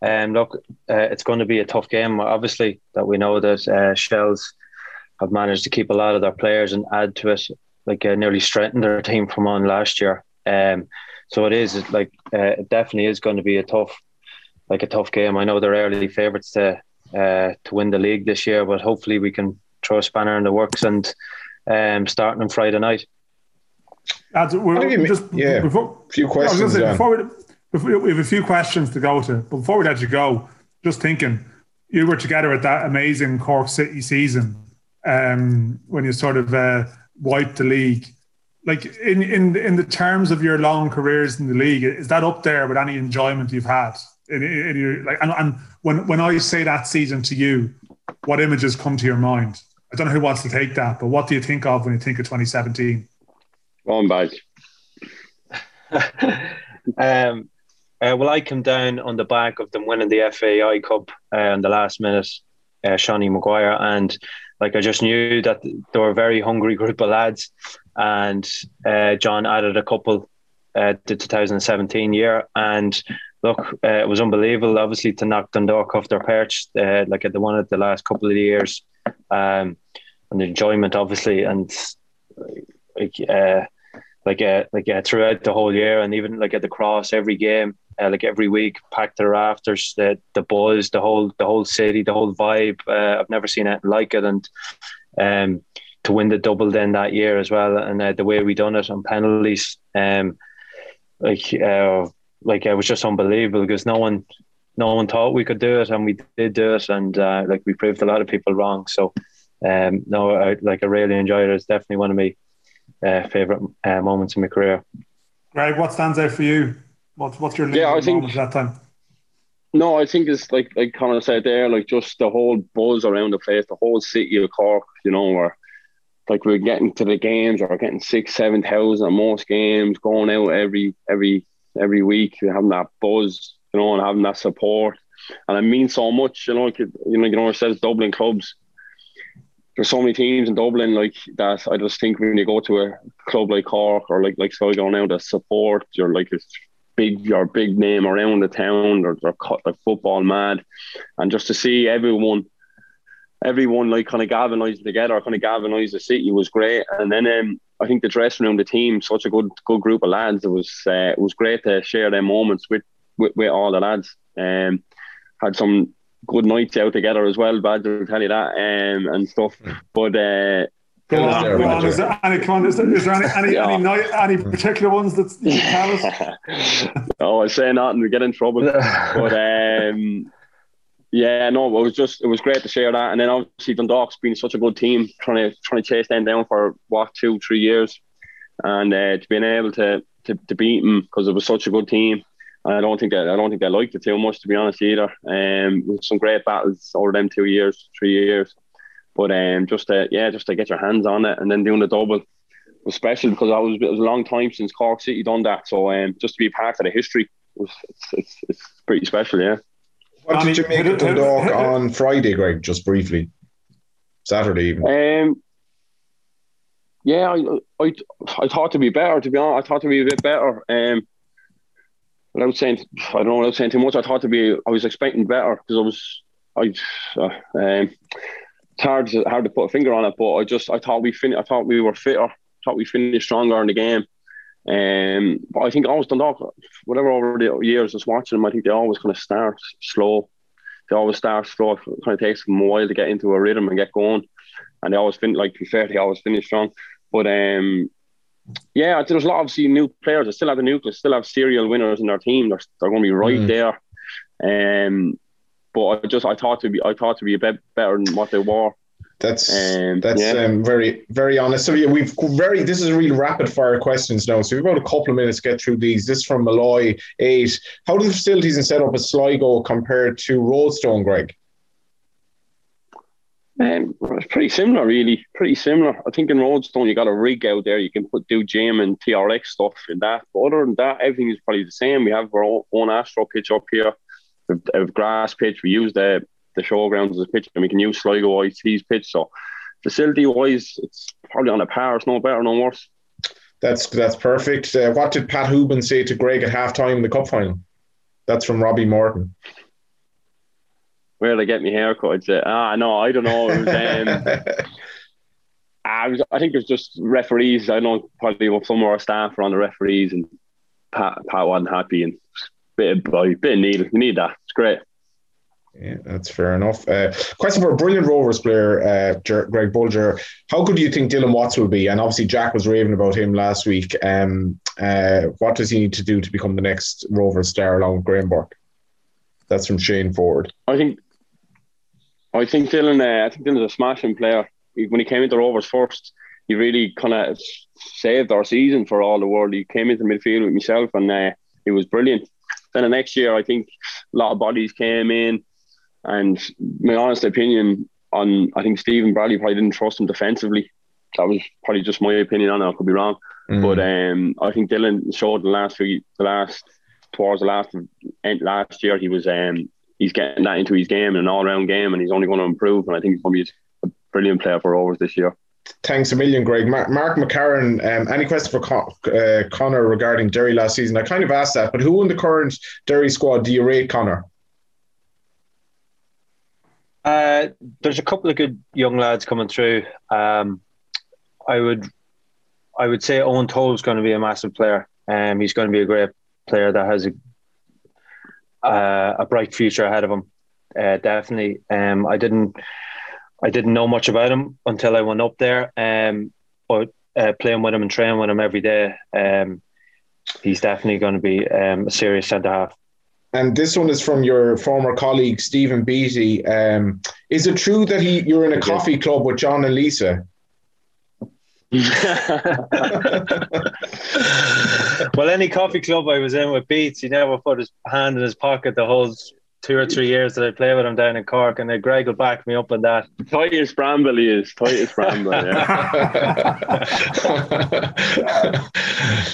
And um, look, uh, it's going to be a tough game. Obviously, that we know that uh, Shels have managed to keep a lot of their players and add to it, like uh, nearly strengthened their team from on last year. Um, so it is like uh, it definitely is going to be a tough, like a tough game. I know they're early favourites to uh, to win the league this year, but hopefully we can throw a spanner in the works and um, starting on Friday night. That's, just yeah, before, few questions. Say, before, we, before we have a few questions to go to, but before we let you go, just thinking, you were together at that amazing Cork City season um, when you sort of uh, wiped the league. Like in, in in the terms of your long careers in the league, is that up there with any enjoyment you've had? In, in your, like, and, and when when I say that season to you, what images come to your mind? I don't know who wants to take that, but what do you think of when you think of 2017? One back. um, uh, well, I come down on the back of them winning the FAI Cup uh, in the last minute, uh, Seanie Maguire, and like I just knew that they were a very hungry group of lads, and uh, John added a couple uh, the 2017 year, and look, uh, it was unbelievable. Obviously, to knock Dundalk off their perch, uh, like the one at the last couple of years, um, and the enjoyment, obviously, and like uh, like uh, like uh, throughout the whole year, and even like at the cross every game, uh, like every week, packed the rafters, the the buzz, the whole the whole city, the whole vibe. Uh, I've never seen anything like it, and um, to win the double then that year as well, and uh, the way we done it on penalties, um, like uh, like it was just unbelievable because no one no one thought we could do it, and we did do it, and uh, like we proved a lot of people wrong. So, um, no, I, like I really enjoyed it. It's definitely one of my uh, favorite moments in my career. Greg, what stands out for you? What's what's your yeah? I think that time. No, I think it's like like Conor said there, like just the whole buzz around the place, the whole city of Cork, you know, where like we're getting to the games or getting six, seven thousand at most games, going out every every every week, having that buzz, you know, and having that support. And it means so much, you know, like, you know, you know, it says Dublin clubs. There's so many teams in Dublin like that. I just think when you go to a club like Cork or like like Sligo now, the support, you're like it's big your big name around the town. They're, they're, football mad, and just to see everyone, everyone like kind of galvanizing together, kind of galvanize the city was great. And then um, I think the dressing room, the team, such a good good group of lads. It was uh, it was great to share their moments with with, with all the lads. Um, had some good nights out together as well. Bad to tell you that, um, and stuff. Hmm. But uh, Go on, go on. Is there any, come on, is there, is there any, any, yeah. any, night, any particular ones that you can tell us? oh, I say nothing, we get in trouble. but um, yeah, no, it was just it was great to share that. And then obviously Dundalk's been such a good team, trying to trying to chase them down for what two, three years, and uh, to being able to to, to beat them because it was such a good team. And I don't think that I don't think they liked it too much to be honest either. Um, some great battles over them two years, three years. But um, just to yeah, just to get your hands on it and then doing the double was special because I was it was a long time since Cork City done that. So um, just to be part of the history was it's, it's, it's pretty special. Yeah. What did you make of Dundalk on Friday, Greg? Just briefly, Saturday even. Um, yeah, I, I I thought to be better. To be honest, I thought to be a bit better. Um, without saying, I don't know, without saying too much, I thought to be. I was expecting better because I was. I uh, um, it's hard to hard to put a finger on it, but I just I thought we fin- I thought we were fitter. Thought we finished stronger in the game. Um, but I think always Dundalk, whatever over the years just watching them, I think they always kind of start slow. They always start slow. It kind of takes them a while to get into a rhythm and get going. And they always finish like to be fair, they always finish strong. But um, yeah, there's a lot of new players. They still have the nucleus, still have serial winners in their team. They're, they're going to be right mm. there. Um, but I just I thought to be I thought to be a bit better than what they were. That's um, that's yeah. um, very very honest. So yeah, we've very this is a really rapid fire questions now. So we've got a couple of minutes to get through these. This from Malloy eight. How do the facilities and setup at Sligo compared to Roadstone, Greg? Um, it's pretty similar, really. Pretty similar. I think in Roadstone you got a rig out there. You can put do gym and TRX stuff in that. But other than that, everything is probably the same. We have our own Astro pitch up here a grass pitch. We use the the showgrounds as a pitch, and we can use Sligo IT's pitch. So facility wise, it's probably on a par. It's no better, no worse. That's that's perfect. Uh, what did Pat Hoban say to Greg at halftime in the cup final? That's from Robbie Morton. Where did I get my haircut? I'd say, ah, no, I don't know. It was, um, I, was, I think it was just referees. I know probably some of our staff were on the referees, and Pat, Pat wasn't happy, and bit of boy, bit of need. You need that. It's great. Yeah, that's fair enough. Uh, question for a brilliant Rovers player, uh, Greg Bolger. How good do you think Dylan Watts will be? And obviously, Jack was raving about him last week. Um, uh, what does he need to do to become the next Rovers star along with Graham Burke? That's from Shane Ford. I think, I think Dylan. Uh, I think Dylan's a smashing player. When he came into Rovers first, he really kind of saved our season for all the world. He came into midfield with myself, and uh, he was brilliant. Then the next year, I think a lot of bodies came in, and my honest opinion, on I think Stephen Bradley probably didn't trust him defensively. That was probably just my opinion on it. I could be wrong, mm. but um, I think Dylan showed the last few, the last towards the last end last year he was um, he's getting that into his game, an all round game, and he's only going to improve. And I think he's going to be a brilliant player for Rovers this year. Thanks a million, Greg. Mark, Mark McCarron, um, any question for Con- uh, Conor regarding Derry last season? I kind of asked that, but who in the current Derry squad do you rate Conor? Uh, there's a couple of good young lads coming through. Um, I would, I would say Eoin Toal's going to be a massive player. Um, he's going to be a great player that has a uh, a bright future ahead of him. Uh, definitely. Um, I didn't I didn't know much about him until I went up there. Um, but uh, playing with him and training with him every day, um, he's definitely going to be um, a serious centre half. And this one is from your former colleague Stephen Beattie. Um, is it true that he you're in a coffee club with John and Lisa? well, any coffee club I was in with Beats, he never put his hand in his pocket the whole two or three years that I play with him down in Cork, and then Greg will back me up on that. Titus Bramble he is. Titus Bramble, yeah.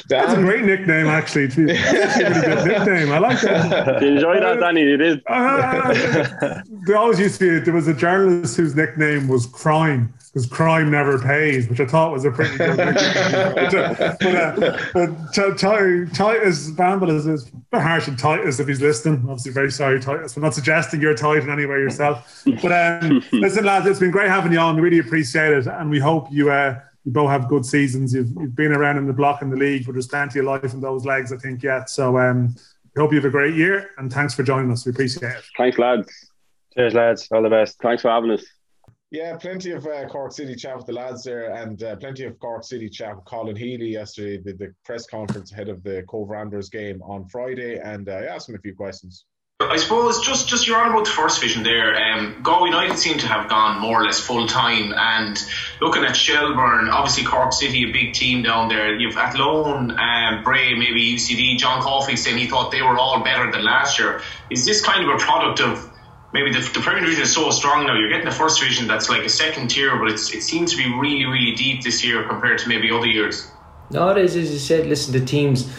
That's a great nickname, actually. That's a really good nickname. I like that. You enjoy that, Danny? It is. did. Uh, there always used to be, there was a journalist whose nickname was Crime because crime never pays, which I thought was a pretty good but, uh, but uh, Titus Bramble is, is harsh on Titus if he's listening. Obviously, very sorry, Titus. We're not suggesting you're tight in any way yourself. But um, listen, lads, it's been great having you on. We really appreciate it, and we hope you. Uh, you both have good seasons. You've, you've been around in the block in the league, but there's plenty of life in those legs, I think, yet. So um, we hope you have a great year, and thanks for joining us. We appreciate it. Thanks, lads. Cheers, lads. All the best. Thanks for having us. Yeah, plenty of uh, Cork City chat with the lads there, and uh, plenty of Cork City chat with Colin Healy yesterday, the, the press conference ahead of the Cobh Ramblers game on Friday, and uh, I asked him a few questions. I suppose just just you're on about the first vision there. Um, Go United seem to have gone more or less full time, and looking at Shelbourne, obviously Cork City, a big team down there. You've Athlone, um, Bray, maybe UCD. John Caulfield saying he thought they were all better than last year. Is this kind of a product of maybe the, the Premier Division is so strong now. You're getting the first division that's like a second tier, but it seems to be really, really deep this year compared to maybe other years. No, it is. As you said, listen, the teams,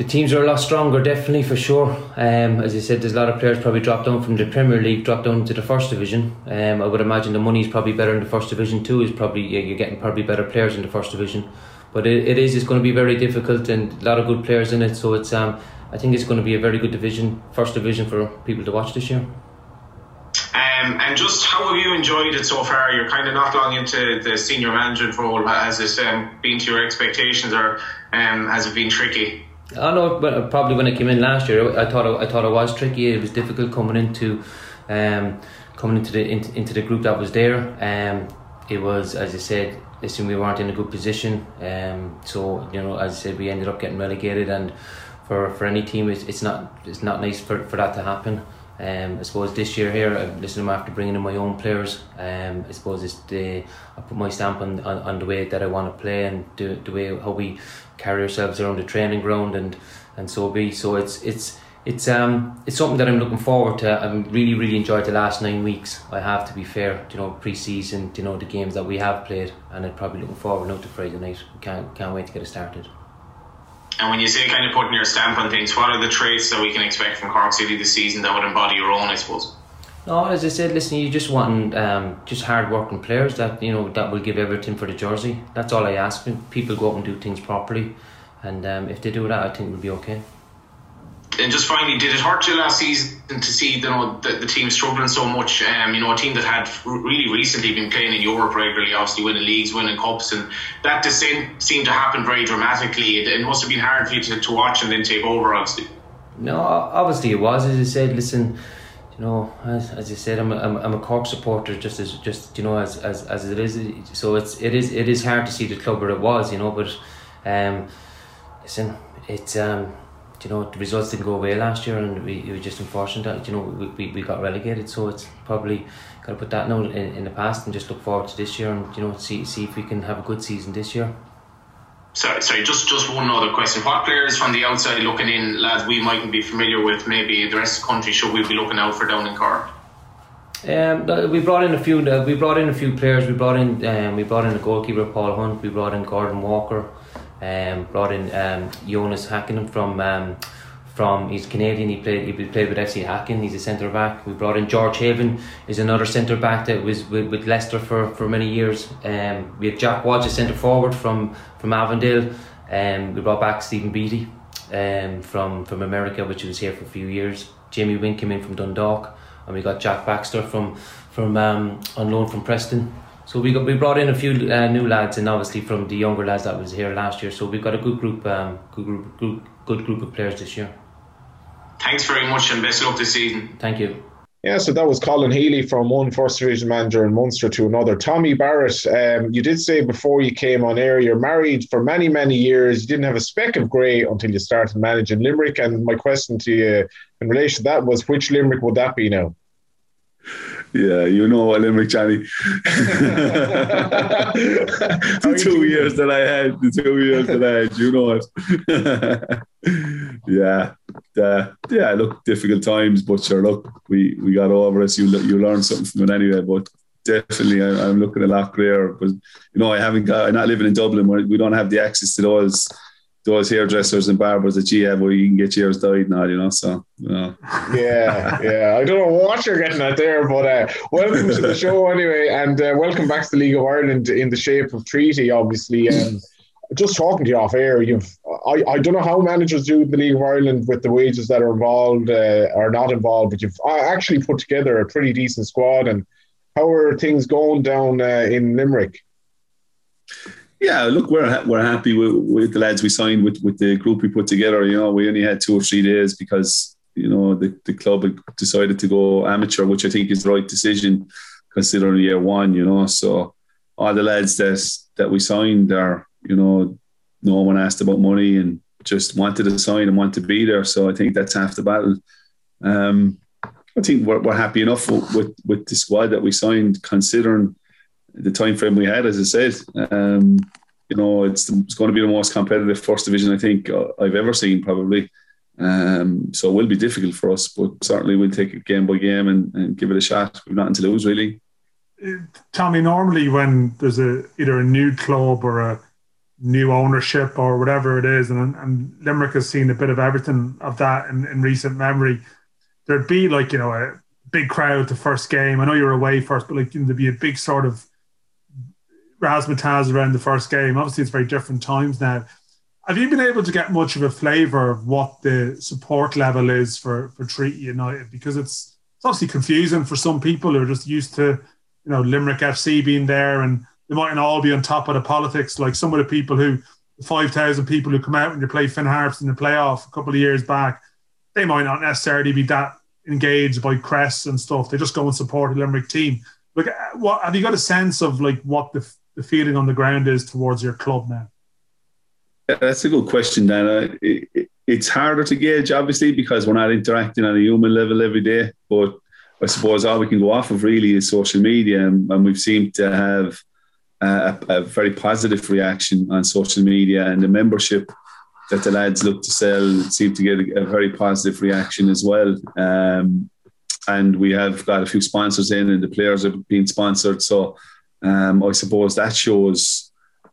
the teams are a lot stronger, definitely for sure. Um, as you said, there's a lot of players probably dropped down from the Premier League, dropped down to the first division. Um, I would imagine the money is probably better in the first division too. Is probably you're getting probably better players in the first division, but it, it is. It's going to be very difficult and a lot of good players in it. So it's um, I think it's going to be a very good division, first division for people to watch this year. Um, and just how have you enjoyed it so far? You're kind of not long into the senior management role. Has it um, been to your expectations, or um, has it been tricky? I know, but probably when I came in last year, I thought I thought it was tricky. It was difficult coming into um, coming into the into, into the group that was there. Um, it was, as I said, listen, we weren't in a good position. Um, so you know, as I said, we ended up getting relegated, and for, for any team, it's, it's not it's not nice for, for that to happen. Um, I suppose this year here, listen, I'm after bringing in my own players. Um, I suppose it's the I put my stamp on, on, on the way that I want to play and the, the way how we carry ourselves around the training ground and and so be. So it's it's it's um it's something that I'm looking forward to. I'm really really enjoyed the last nine weeks. I have to be fair, you know, pre-season, you know, the games that we have played, and I'm probably looking forward now to Friday night. Can't can't wait to get it started. And when you say kind of putting your stamp on things, what are the traits that we can expect from Cork City this season that would embody your own, I suppose? No, as I said, listen, you just want um, just hard working players that you know that will give everything for the jersey. That's all I ask. People go out and do things properly, and um, if they do that, I think we'll be okay and just finally, did it hurt you last season to see you know the, the team struggling so much? Um, you know, a team that had really recently been playing in Europe regularly, obviously winning leagues, winning cups, and that descent seemed to happen very dramatically. It, it must have been hard for you to, to watch and then take over, obviously. No, obviously it was. As I said, listen, you know, as, as I said, I'm a, I'm, I'm a Cork supporter, just as just you know as, as, as it is. So it's it is it is hard to see the club where it was, you know. But um, listen, it's um you know the results didn't go away last year, and we it was just unfortunate that you know we, we, we got relegated. So it's probably got to put that note in, in the past and just look forward to this year, and you know see see if we can have a good season this year. Sorry, sorry, just just one other question. What players from the outside looking in, lads, we mightn't be familiar with, maybe the rest of the country, should we be looking out for down in Cork? Um, we brought in a few. Uh, we brought in a few players. We brought in. Um, we brought in the goalkeeper Paul Hunt. We brought in Gordon Walker. Um, brought in um, Jonas Hakkinen from um, from he's Canadian. He played he played with FC Häcken. He's a centre back. We brought in George Heaven. Is another centre back that was with, with Leicester for, for many years. Um, we have Jack Watts, a centre forward from from Avondale. Um, we brought back Stephen Beattie um, from from America, which was here for a few years. Jamie Wink came in from Dundalk, and we got Jack Baxter from from um, on loan from Preston. So we got we brought in a few uh, new lads, and obviously from the younger lads that was here last year. So we've got a good group, um, good group, group, good group of players this year. Thanks very much, and best luck this season. Thank you. Yeah, so that was Colin Healy from one first division manager in Munster to another. Tommy Barrett, um, you did say before you came on air you're married for many, many years. You didn't have a speck of grey until you started managing Limerick. And my question to you in relation to that was which Limerick would that be now? Yeah, you know what Limerick, the two years that I had, the two years that I had, you know it. yeah, uh, yeah. Look, difficult times, but sure, look, we we got over it. You you learn something from it anyway. But definitely, I, am looking a lot clearer. But you know, I haven't got. I'm not living in Dublin where we don't have the access to those those hairdressers and barbers that you have where you can get yours dyed now, you know. So, you know. yeah, yeah. I don't know what you're getting at there, but uh, welcome to the show anyway, and uh, welcome back to the League of Ireland in the shape of treaty, obviously. Um, just talking to you off air, you've I, I don't know how managers do in the League of Ireland with the wages that are involved uh, not involved, but you've uh, actually put together a pretty decent squad. And how are things going down uh, in Limerick? Yeah, look, we're we're happy with, with the lads we signed with with the group we put together. You know, we only had two or three days because you know the, the club decided to go amateur, which I think is the right decision considering year one. You know, so all the lads that that we signed are you know no one asked about money and just wanted to sign and want to be there. So I think that's half the battle. Um, I think we're, we're happy enough with, with the squad that we signed, considering the time frame we had, as I said. Um, you know, it's, it's going to be the most competitive first division I think uh, I've ever seen, probably. Um, so it will be difficult for us, but certainly we'll take it game by game and, and give it a shot. We've nothing to lose, really. Tommy, normally when there's a either a new club or a new ownership or whatever it is, and, and Limerick has seen a bit of everything of that in, in recent memory, there'd be like you know a big crowd the first game. I know you're away first, but like you know, there'd be a big sort of razzmatazz around the first game. Obviously, it's very different times now. Have you been able to get much of a flavour of what the support level is for for Treaty United? Because it's it's obviously confusing for some people who are just used to, you know, Limerick FC being there, and they mightn't all be on top of the politics. Like some of the people who, five thousand people who come out when you play Finn Harps in the playoff a couple of years back, they might not necessarily be that engaged by crests and stuff. They just go and support the Limerick team. Like, uh, what have you got a sense of like what the the feeling on the ground is towards your club now? Yeah, That's a good question, Dan. it's harder to gauge, obviously, because we're not interacting on a human level every day. But I suppose all we can go off of really is social media, and, and we've seemed to have a, a, very positive reaction on social media, and the membership that the lads look to sell seem to get a, a very positive reaction as well. Um, and we have got a few sponsors in, and the players have been sponsored. So um, I suppose that shows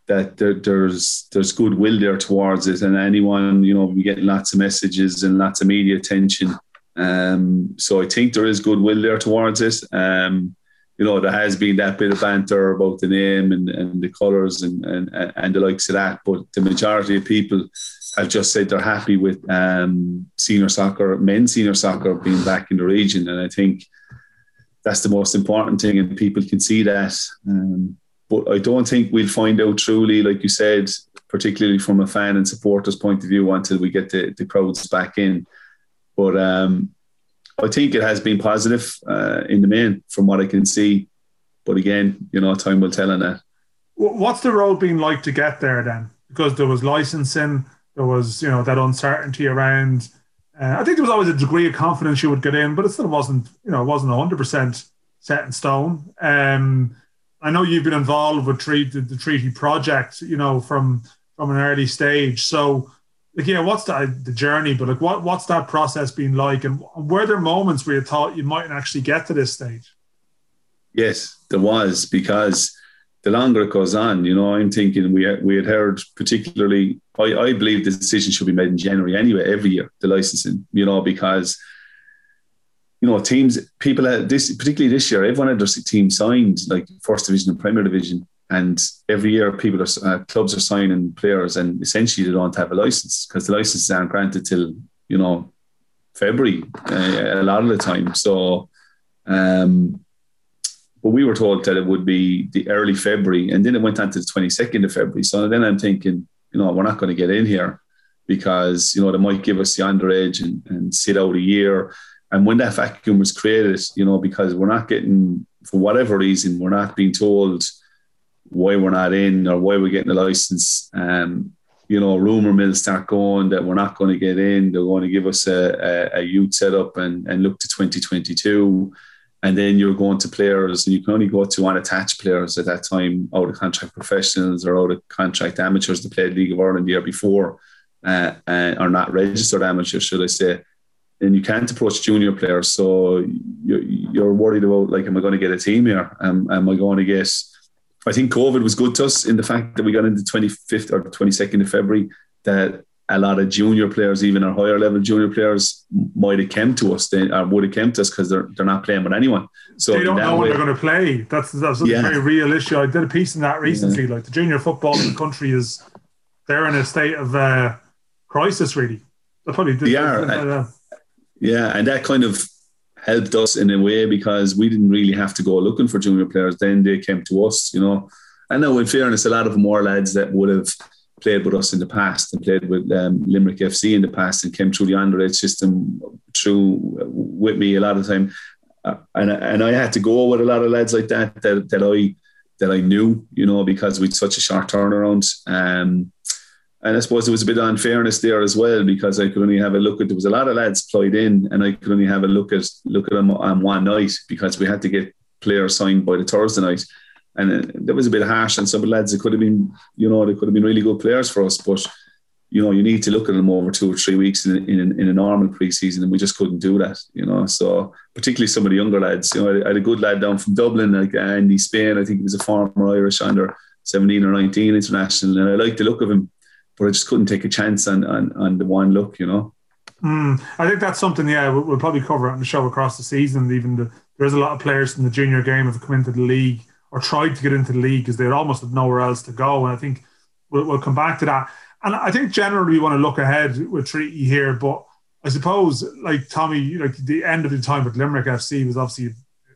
that there, there's there's goodwill there towards it, and anyone you know we get lots of messages and lots of media attention. Um, so I think there is goodwill there towards it. Um, you know, there has been that bit of banter about the name and, and the colours and, and and the likes of that, but the majority of people have just said they're happy with um, senior soccer, men's senior soccer being back in the region, and I think that's the most important thing, and people can see that. Um, but I don't think we'll find out truly, like you said, particularly from a fan and supporters point of view, until we get the, the crowds back in. But um, I think it has been positive uh, in the main, from what I can see. But again, you know, time will tell on that. What's the road been like to get there then? Because there was licensing, there was you know that uncertainty around uh, I think there was always a degree of confidence you would get in, but it still wasn't, you know, it wasn't 100% set in stone. Um, I know you've been involved with treaty, the treaty project, you know, from from an early stage. So, like, yeah, what's that the journey? But like, what what's that process been like? And were there moments where you thought you mightn't actually get to this stage? Yes, there was because the longer it goes on, you know, I'm thinking we we had heard particularly. I, I believe the decision should be made in January anyway, every year, the licensing, you know, because you know teams, people this particularly this year, everyone had their team signed, like first division and Premier Division, and every year people are uh, clubs are signing players, and essentially they don't have a license because the licenses aren't granted till you know February uh, a lot of the time. So. Um, but we were told that it would be the early February, and then it went on to the 22nd of February. So then I'm thinking, you know, we're not going to get in here because, you know, they might give us the underage and, and sit out a year. And when that vacuum was created, you know, because we're not getting, for whatever reason, we're not being told why we're not in or why we're getting a license. Um, you know, rumor mills start going that we're not going to get in. They're going to give us a, a, a youth setup and, and look to 2022 and then you're going to players, and you can only go to unattached players at that time, out of contract professionals or out of contract amateurs that played League of Ireland the year before, uh, and are not registered amateurs, should I say. And you can't approach junior players, so you're, you're worried about like, am I going to get a team here? Am I going to get? I think COVID was good to us in the fact that we got into 25th or 22nd of February. That a lot of junior players, even our higher level junior players, might have came to us They or would have came to us because they're they're not playing with anyone. So they don't know way, when they're going to play. That's that's yeah. a very real issue. I did a piece in that recently. Yeah. Like the junior football in the country is they're in a state of uh, crisis. Really, they probably did. Yeah, uh, yeah, and that kind of helped us in a way because we didn't really have to go looking for junior players. Then they came to us, you know. I know, in fairness, a lot of them were lads that would have played with us in the past and played with um, Limerick FC in the past and came through the underage system through with me a lot of time. Uh, and, and I had to go with a lot of lads like that that, that I that I knew, you know, because we'd such a short turnaround. Um, and I suppose there was a bit of unfairness there as well because I could only have a look at there was a lot of lads played in and I could only have a look at look at them on one night because we had to get players signed by the Thursday night and uh, that was a bit harsh. And some of the lads, it could have been, you know, they could have been really good players for us, but you know, you need to look at them over two or three weeks in, in, in a normal preseason, and we just couldn't do that, you know. So, particularly some of the younger lads, you know, I had a good lad down from Dublin, like Andy Spain. I think he was a former Irish under 17 or 19 international, and I liked the look of him, but I just couldn't take a chance on, on, on the one look, you know. Mm, I think that's something, yeah, we'll, we'll probably cover it on the show across the season. Even the, there's a lot of players from the junior game have come into the league or tried to get into the league because they almost had nowhere else to go. And I think we'll, we'll come back to that. And I think generally we want to look ahead with Treaty here, but I suppose like Tommy, like the end of the time with Limerick FC was obviously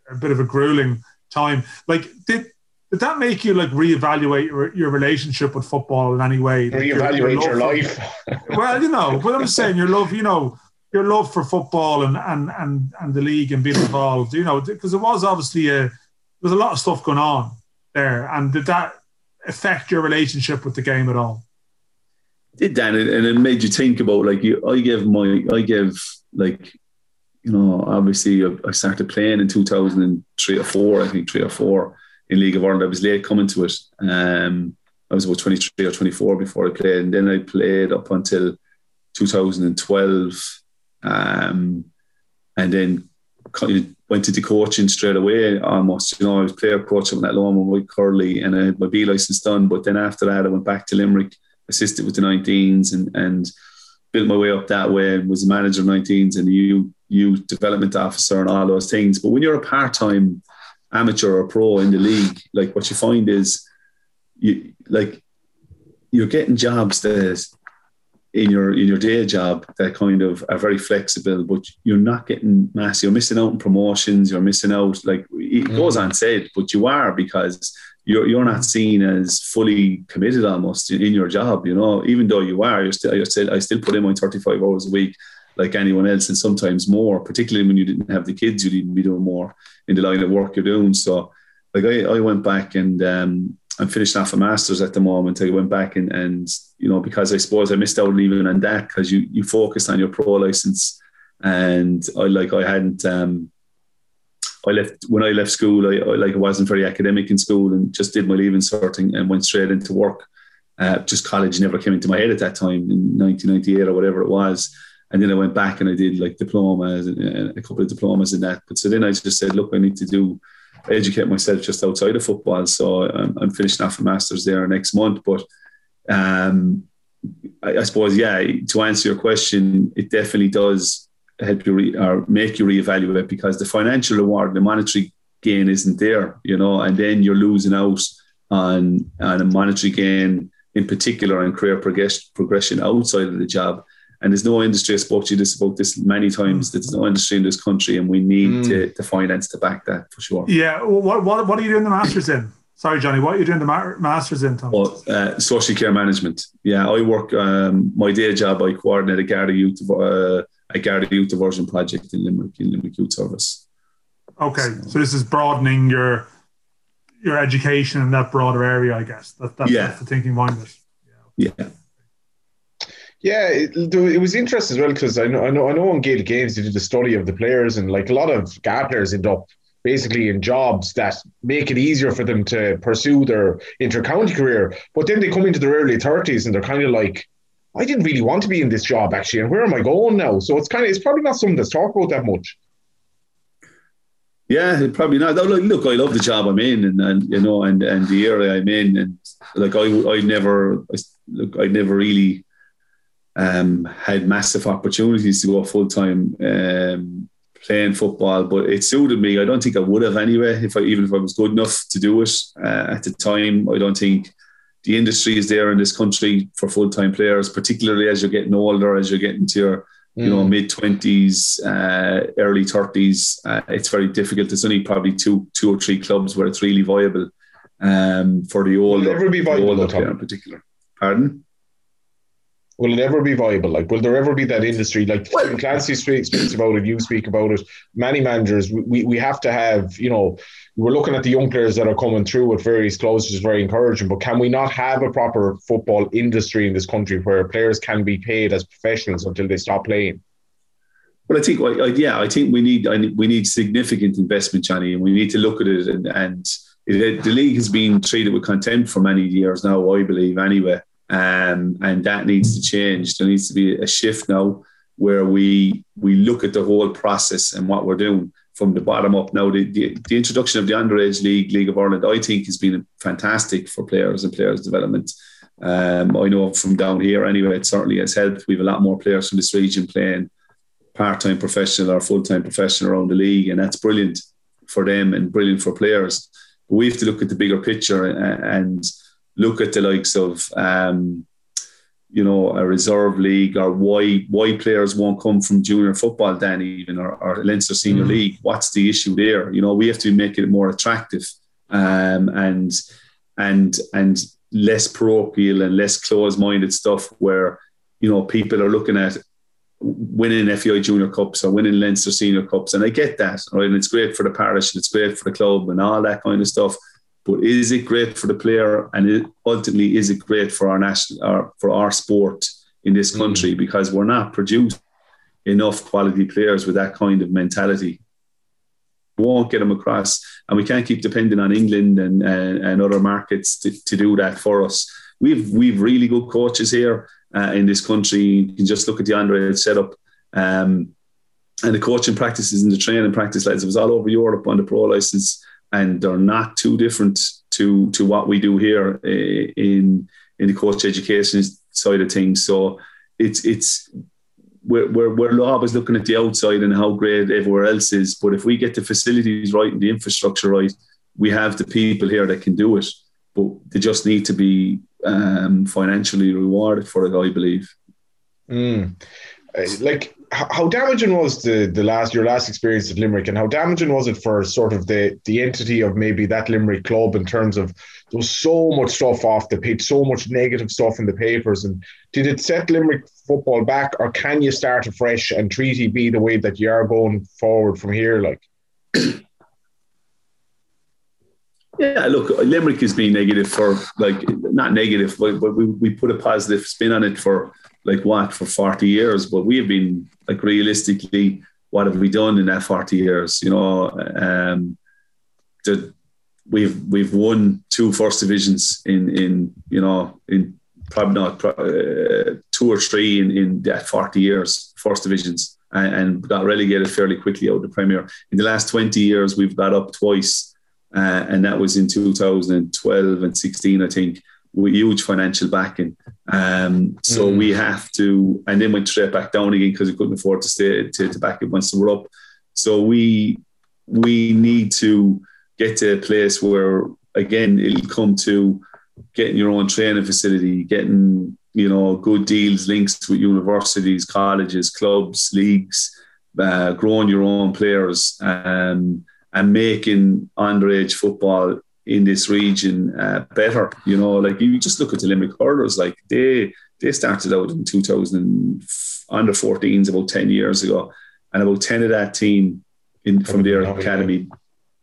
a bit of a grueling time. Like did did that make you like reevaluate your, your relationship with football in any way? Like reevaluate your, your life. well, you know, but I'm saying your love, you know, your love for football and and and and the league and being involved, you know, because it was obviously a there's a lot of stuff going on there. And did that affect your relationship with the game at all? It did, Dan, and it made you think about like you. I give my, I give like, you know, obviously I started playing in 2003 or four, I think three or four in League of Ireland. I was late coming to it. Um, I was about 23 or 24 before I played, and then I played up until 2012, um, and then went into coaching straight away almost. You know, I was player coach at Loma with Curly and I had my B license done. But then after that, I went back to Limerick, assisted with the 19s and, and built my way up that way and was a manager of 19s and a youth, youth development officer and all those things. But when you're a part time amateur or pro in the league, like what you find is you like you're getting jobs that in your in your day job that kind of are very flexible, but you're not getting mass. You're missing out on promotions. You're missing out. Like it mm. goes unsaid, but you are because you're you're not seen as fully committed almost in, in your job. You know, even though you are, you're still you're still I still put in my 35 hours a week like anyone else, and sometimes more. Particularly when you didn't have the kids, you'd even be doing more in the line of work you're doing. So, like I, I went back and um, I'm finishing off a master's at the moment. I went back and, and you know, because I suppose I missed out even on that because you, you focused on your pro license. And I like, I hadn't, um, I left when I left school, I, I like, I wasn't very academic in school and just did my leaving sorting and went straight into work. Uh, just college never came into my head at that time in 1998 or whatever it was. And then I went back and I did like diplomas and a couple of diplomas in that. But so then I just said, look, I need to do educate myself just outside of football. So I'm, I'm finishing off a master's there next month. But um, I, I, suppose, yeah, to answer your question, it definitely does help you re- or make you reevaluate because the financial reward, the monetary gain isn't there, you know, and then you're losing out on, on a monetary gain in particular and career progress, progression outside of the job. And there's no industry. I spoke to you this about this many times. There's no industry in this country, and we need mm. to, to finance to back that for sure. Yeah. What, what, what are you doing the masters in? Sorry, Johnny. What are you doing the ma- masters in, Tom? Oh, uh, social care management. Yeah, I work. Um, my day job. I coordinate a Garda Youth, uh, a Garda Youth Diversion project in Limerick, in Limerick Youth Service. Okay, so, so this is broadening your your education in that broader area, I guess. That, that, yeah. That's the thinking behind it. Yeah. yeah. Yeah, it, it, was interesting as well because I know I know I know on Gaelic Games they did a study of the players and like a lot of gardeners end up basically in jobs that make it easier for them to pursue their inter-county career. But then they come into their early thirties and they're kind of like, I didn't really want to be in this job actually, and where am I going now? So it's kind of it's probably not something that's talked about that much. Yeah, probably not. Look, look, I love the job I'm in, and, and you know, and and the area I'm in, and like I, I never, I, look, I never really um, had massive opportunities to go full time um, playing football, but it suited me. I don't think I would have anyway, if I even if I was good enough to do it uh, at the time. I don't think the industry is there in this country for full time players, particularly as you're getting older, as you're getting to your you know, mm. mid twenties, uh, early thirties. Uh, it's very difficult. There's only probably two, two or three clubs where it's really viable um, for the old, older. Will it ever be viable, though, in particular? Pardon? Will it ever be viable? Like, will there ever be that industry? Like, well, Clancy speaks about it. You speak about it. Many managers, we, we have to have. You know, we're looking at the young players that are coming through with various clubs, which is very encouraging. But can we not have a proper football industry in this country where players can be paid as professionals until they stop playing? Well, I think, yeah, I think we need we need significant investment, Johnny, and we need to look at it. And, and it, the league has been treated with contempt for many years now, I believe, anyway. Um, and that needs to change. There needs to be a shift now where we we look at the whole process and what we're doing from the bottom up. Now, the, the, the, introduction of the underage league, League of Ireland, I think has been fantastic for players and players' development. Um, I know from down here anyway, it certainly has helped. We have a lot more players from this region playing part-time professional or full-time professional around the league, and that's brilliant for them and brilliant for players. But we have to look at the bigger picture and, and look at the likes of um, you know, a reserve league or why why players won't come from junior football then even or, or Leinster Senior mm. League. What's the issue there? You know, we have to make it more attractive um, and and and less parochial and less closed-minded stuff where you know people are looking at winning FAI Junior Cups or winning Leinster Senior Cups, and I get that, right? And it's great for the parish, and it's great for the club, and all that kind of stuff. But is it great for the player, and it, ultimately is it great for our national, or for our sport in this country? Mm. Because we're not producing enough quality players with that kind of mentality. We won't get them across, and we can't keep depending on England and and, and other markets to, to do that for us. We've we've really good coaches here uh, in this country. You can just look at the Android setup. Um, and the coaching practices and the training practice lads, it was all over Europe on the pro license and they're not too different to to what we do here eh, in in the coach education side of things. So it's it's we're, we're, we're always looking at the outside and how great everywhere else is. But if we get the facilities right and the infrastructure right, we have the people here that can do it. But they just need to be um, financially rewarded for it, I believe. Mm. Like how damaging was the the last your last experience at Limerick, and how damaging was it for sort of the the entity of maybe that Limerick club in terms of there was so much stuff off the pitch, so much negative stuff in the papers, and did it set Limerick football back, or can you start afresh and Treaty be the way that you are going forward from here, like? Yeah, look, Limerick has been negative for like not negative, but, but we, we put a positive spin on it for like what for 40 years? But we have been like realistically what have we done in that 40 years you know? Um the, we've we've won two first divisions in in you know in probably not uh, two or three in, in that 40 years first divisions and, and got relegated fairly quickly out of the premier. In the last 20 years we've got up twice uh, and that was in 2012 and 16, I think, with huge financial backing. Um, so mm. we have to, and then went straight back down again because we couldn't afford to stay to, to back it once we were up. So we we need to get to a place where again it'll come to getting your own training facility, getting you know good deals, links with universities, colleges, clubs, leagues, uh, growing your own players, um, and making underage football in this region uh, better. You know, like you just look at the Limerick hurlers, like they they started out in 2000 under 14s about 10 years ago, and about 10 of that team in from their academy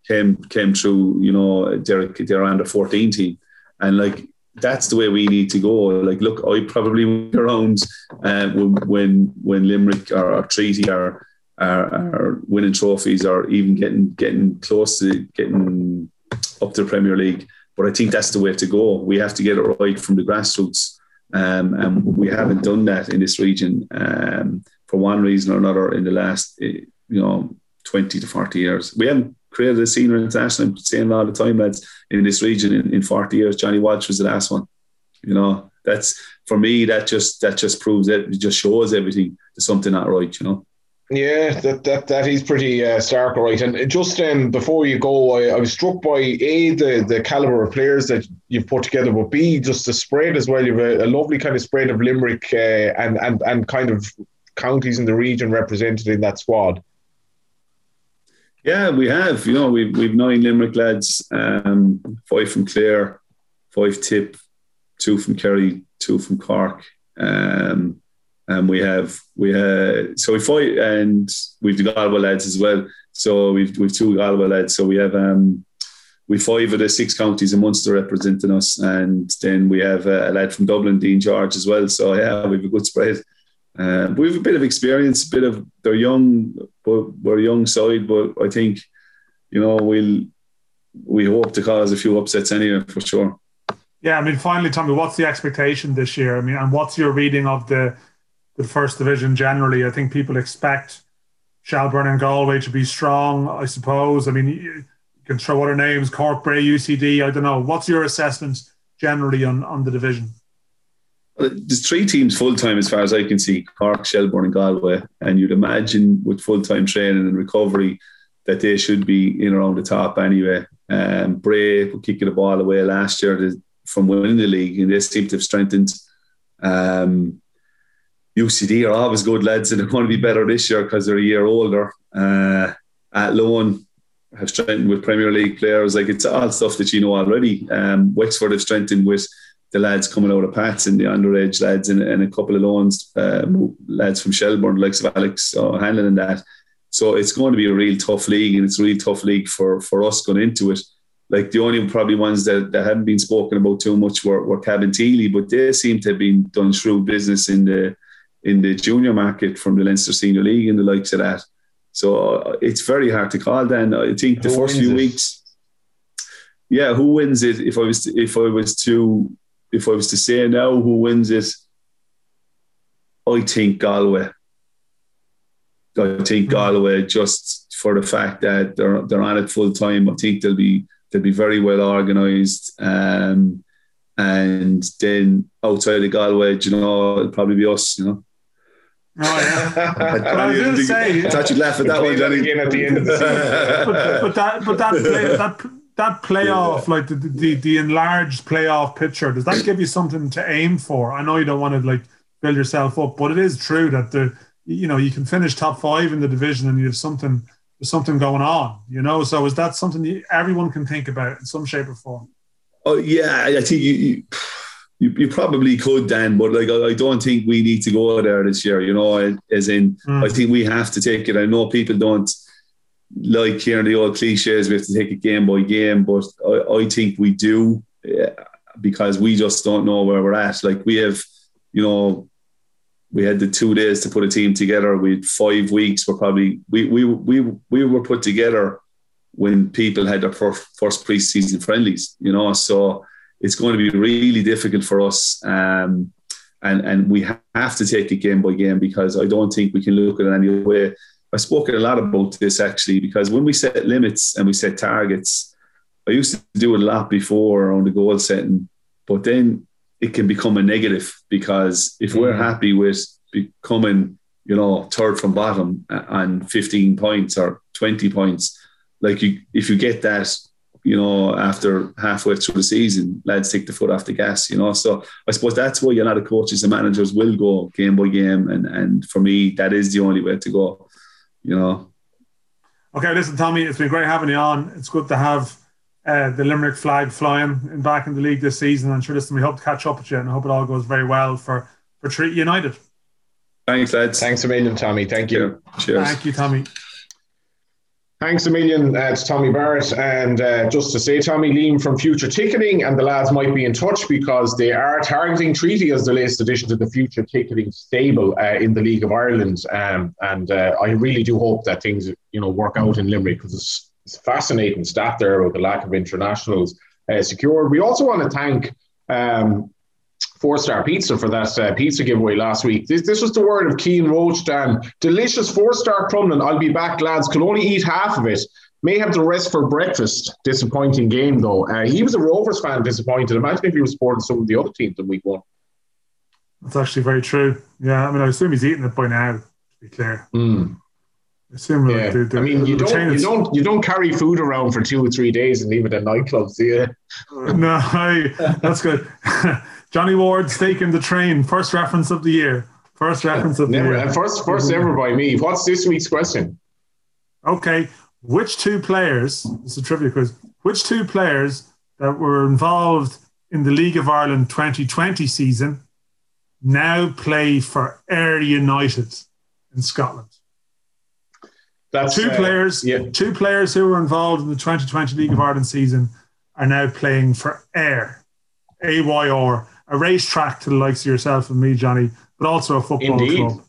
came came through. You know, their their under 14 team, and like that's the way we need to go. Like, look, I probably around uh, when, when when Limerick or, or Treaty are, are, are winning trophies or even getting getting close to getting up to the Premier League. But I think that's the way to go. We have to get it right from the grassroots, um, and we haven't done that in this region um, for one reason or another in the last, eh, you know, twenty to forty years. We haven't created a senior international. I'm saying all the time, lads, in this region in, in forty years. Johnny Walsh was the last one. You know, that's for me. That just that just proves it. It just shows everything. There's something not right. You know. Yeah, that that that is pretty uh, stark, right? And just um, before you go, I, I was struck by a the the caliber of players that you've put together, but b just the spread as well. You've a, a lovely kind of spread of Limerick uh, and and and kind of counties in the region represented in that squad. Yeah, we have. You know, we've we've nine Limerick lads, um, five from Clare, five Tip, two from Kerry, two from Cork. Um, and we have we have so we fight and we've the Galway lads as well. So we've we've two Galway lads. So we have um we five of the six counties in Munster representing us, and then we have a, a lad from Dublin, Dean George, as well. So yeah, we have a good spread. Uh, we have a bit of experience, a bit of they're young, but we're young side. But I think you know we'll we hope to cause a few upsets anyway for sure. Yeah, I mean, finally, Tommy, what's the expectation this year? I mean, and what's your reading of the the first division generally. I think people expect Shelbourne and Galway to be strong, I suppose. I mean, you can throw other names, Cork, Bray, UCD. I don't know. What's your assessment generally on, on the division? There's three teams full time as far as I can see Cork, Shelbourne, and Galway. And you'd imagine with full time training and recovery that they should be in around the top anyway. Um, Bray were kicking the ball away last year from winning the league, and they seem to have strengthened. Um, UCD are always good lads and they're going to be better this year because they're a year older. Uh, Athlone have strengthened with Premier League players. Like it's all stuff that you know already. Um, Wexford have strengthened with the lads coming out of Pats and the underage lads and, and a couple of loans, uh, lads from Shelbourne, likes of Alex uh, Hanlon and that. So it's going to be a real tough league and it's a real tough league for, for us going into it. Like the only probably ones that, that haven't been spoken about too much were, were Cabinteely, but they seem to have been done through business in the in the junior market from the Leinster Senior League and the likes of that. So uh, it's very hard to call. Then I think the who first few it? weeks, yeah, who wins it? If I was to, if I was to if I was to say now who wins it, I think Galway. I think hmm. Galway just for the fact that they're they're on it full time. I think they'll be they'll be very well organised. Um, and then outside of Galway, you know, it'll probably be us, you know. Oh yeah. I, was going to say, I thought you'd laugh at that one, Johnny. Again at the end of the season. but, but that, but that, play, that, that playoff, yeah. like the, the the enlarged playoff picture, does that give you something to aim for? I know you don't want to like build yourself up, but it is true that the you know you can finish top five in the division and you have something there's something going on, you know. So is that something that everyone can think about in some shape or form? Oh yeah, I think you, you you, you probably could, Dan, but like I, I, don't think we need to go there this year. You know, as in, mm. I think we have to take it. I know people don't like hearing the old cliches. We have to take it game by game, but I, I think we do yeah, because we just don't know where we're at. Like we have, you know, we had the two days to put a team together. We had five weeks. We're probably we we we we were put together when people had their first, first preseason friendlies. You know, so it's going to be really difficult for us. Um, and, and we have to take it game by game because I don't think we can look at it any way. I've spoken a lot about this actually because when we set limits and we set targets, I used to do it a lot before on the goal setting, but then it can become a negative because if we're happy with becoming, you know, third from bottom and 15 points or 20 points, like you, if you get that, you know, after halfway through the season, lads take the foot off the gas, you know. So I suppose that's why a lot of coaches and managers will go game by game. And, and for me, that is the only way to go, you know. Okay, listen, Tommy, it's been great having you on. It's good to have uh, the Limerick flag flying in back in the league this season. I'm sure listen, we hope to catch up with you and I hope it all goes very well for, for Treaty United. Thanks, lads. Thanks a million, Tommy. Thank you. Cheers. Thank you, Tommy. Thanks a million uh, to Tommy Barrett. And uh, just to say, Tommy Leam from Future Ticketing, and the lads might be in touch because they are targeting Treaty as the latest addition to the Future Ticketing stable uh, in the League of Ireland. Um, and uh, I really do hope that things you know work out in Limerick because it's, it's fascinating stat there about the lack of internationals uh, secured. We also want to thank um, four star pizza for that uh, pizza giveaway last week. This, this was the word of Keen Roach, Dan. Delicious four star crumlin. I'll be back, lads. Could only eat half of it. May have the rest for breakfast. Disappointing game, though. Uh, he was a Rovers fan, disappointed. Imagine if he was supporting some of the other teams in week one. That's actually very true. Yeah, I mean, I assume he's eating it by now, to be clear. Mm. I yeah. The, the, I mean, you don't, you don't, you don't carry food around for two or three days and leave it at nightclubs, do you? no, that's good. Johnny Ward's taking the train. First reference of the year. First reference of Never, the year. Uh, first, first ever by me. What's this week's question? Okay. Which two players, It's a trivia quiz, which two players that were involved in the League of Ireland 2020 season now play for Ayr United in Scotland? That's two uh, players, yeah. two players who were involved in the 2020 League of Ireland season are now playing for Ayr, AYR a racetrack to the likes of yourself and me, Johnny, but also a football Indeed. club.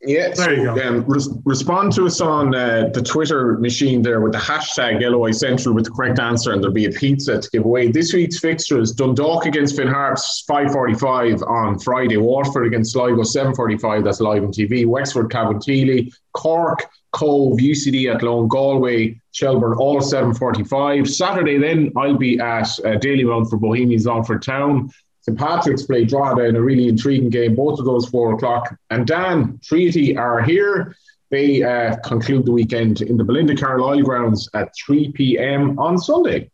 Yeah, there so, you go. Um, res- respond to us on uh, the Twitter machine there with the hashtag LOI Central with the correct answer, and there'll be a pizza to give away. This week's fixtures: Dundalk against Finn Harps, five forty-five on Friday. Waterford against Sligo, seven forty-five. That's live on TV. Wexford, Cabinteely, Cork, Cobh, UCD Athlone, Galway, Shelbourne, all seven forty-five. Saturday, then I'll be at uh, Dalymount for Bohemians Longford Town. St Patrick's play Drogheda in a really intriguing game. Both of those four o'clock. And Dan Treaty are here. They uh, conclude the weekend in the Belinda Carlisle grounds at 3 p.m. on Sunday.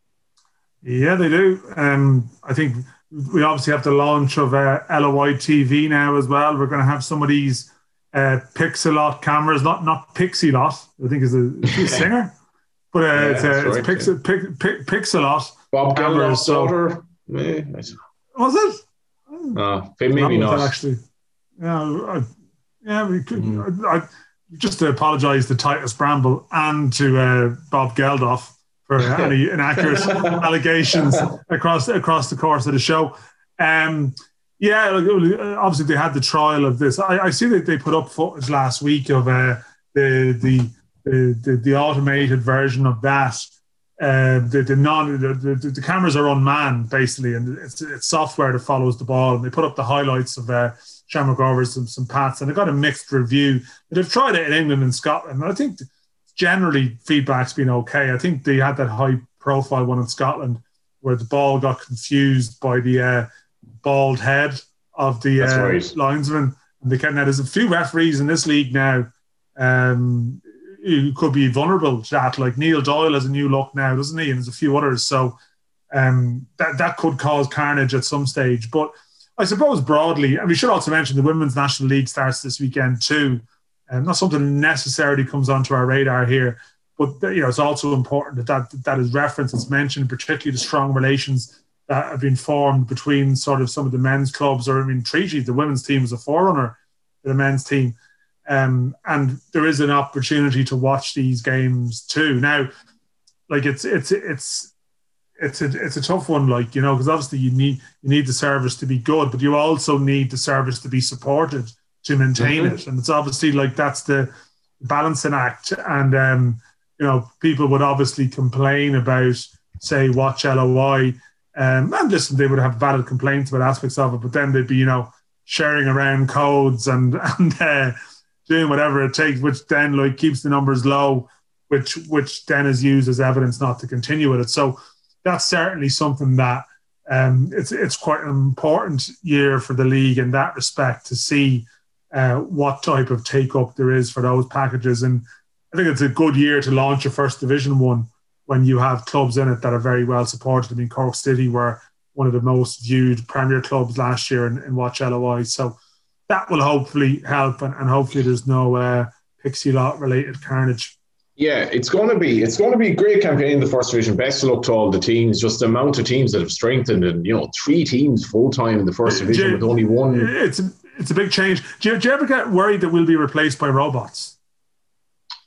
Yeah, they do. Um, I think we obviously have the launch of uh, LOI TV now as well. We're going to have some of these uh, Pixellot cameras, not not Pixelot, I think is a, a singer, but uh, yeah, it's, uh, it's right, Pixel, yeah. Pix, Pixelot Bob cameras. So, yeah, was it? Uh, maybe not. Actually, yeah, I, yeah. We could. Mm. I, I, just to apologise to Titus Bramble and to uh, Bob Geldof for any inaccurate allegations across across the course of the show. Um, yeah, obviously they had the trial of this. I, I see that they put up footage last week of uh, the, the, the the automated version of that uh, the, the non the, the, the, cameras are unmanned basically, and it's, it's software that follows the ball. And they put up the highlights of uh, Shamrock Rovers some some pats, and they got a mixed review. But they've tried it in England and Scotland. And I think generally feedback's been okay. I think they had that high profile one in Scotland where the ball got confused by the uh, bald head of the uh, right. linesman. And they can now there's a few referees in this league now. Um, who could be vulnerable to that. Like Neil Doyle has a new look now, doesn't he? And there's a few others. So um, that that could cause carnage at some stage. But I suppose broadly, and we should also mention the Women's National League starts this weekend too. And um, not something necessarily comes onto our radar here, but you know it's also important that that, that is referenced, it's mentioned, particularly the strong relations that have been formed between sort of some of the men's clubs, or I mean, Treaty, the women's team is a forerunner to the men's team. Um, and there is an opportunity to watch these games too. Now, like it's it's it's it's a it's a tough one, like you know, because obviously you need you need the service to be good, but you also need the service to be supported to maintain mm-hmm. it, and it's obviously like that's the balancing act. And um, you know, people would obviously complain about say watch LOI, um, and listen, they would have valid complaints about aspects of it, but then they'd be you know sharing around codes and and. Uh, doing whatever it takes, which then like keeps the numbers low which which then is used as evidence not to continue with it. So that's certainly something that um, it's it's quite an important year for the league in that respect to see uh, what type of take up there is for those packages. And I think it's a good year to launch a first division one when you have clubs in it that are very well supported. I mean, Cork City were one of the most viewed Premier clubs last year in, in Watch LOI. So that will hopefully help, and, and hopefully there's no uh, pixie lot related carnage. Yeah, it's going to be it's going to be a great campaign in the first division. Best of luck to all the teams. Just the amount of teams that have strengthened, and you know, three teams full time in the first division you, with only one. It's it's a big change. Do you, do you ever get worried that we'll be replaced by robots?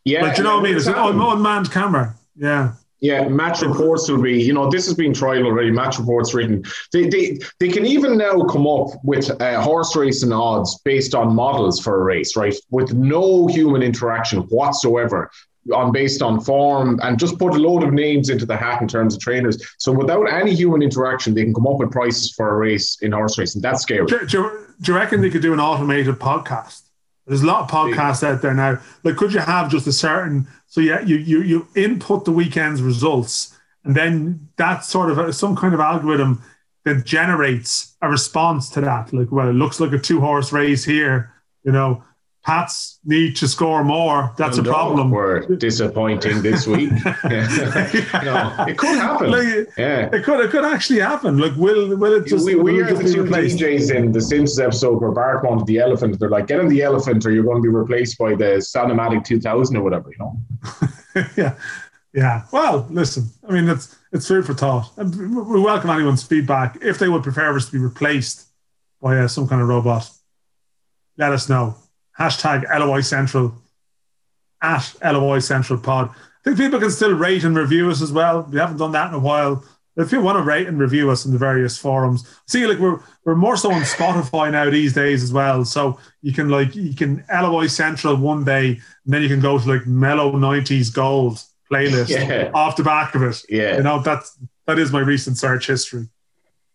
Yeah, like, do you know what I mean? It's an unmanned camera. Yeah. Yeah, match reports will be, you know, this has been tried already. Match reports written. They, they, they can even now come up with uh, horse racing odds based on models for a race, right? With no human interaction whatsoever on based on form and just put a load of names into the hat in terms of trainers. So without any human interaction, they can come up with prices for a race in horse racing. That's scary. Do, do, do you reckon they could do an automated podcast? There's a lot of podcasts out there now. Like, could you have just a certain? So yeah, you you you input the weekend's results, and then that sort of some kind of algorithm that generates a response to that. Like, well, it looks like a two horse race here. You know, Pats need to score more. That's a problem. We're disappointing this week. no, it could happen. Like, yeah, it could. It could actually happen. Like, will will it just? We, we are the two DJs in the Simpsons episode where Bart wanted the elephant. They're like, get him the elephant, or you're going to be replaced by the Sanomatic 2000 or whatever. You know. yeah. Yeah. Well, listen. I mean, it's it's food for thought. We welcome anyone's feedback. If they would prefer us to be replaced by uh, some kind of robot, let us know hashtag LOI Central at LOI Central Pod. I think people can still rate and review us as well. We haven't done that in a while. If you want to rate and review us in the various forums, see, like we're we're more so on Spotify now these days as well. So you can like you can LOI Central one day, and then you can go to like Mellow '90s Gold playlist yeah. off the back of it. Yeah, you know that's that is my recent search history.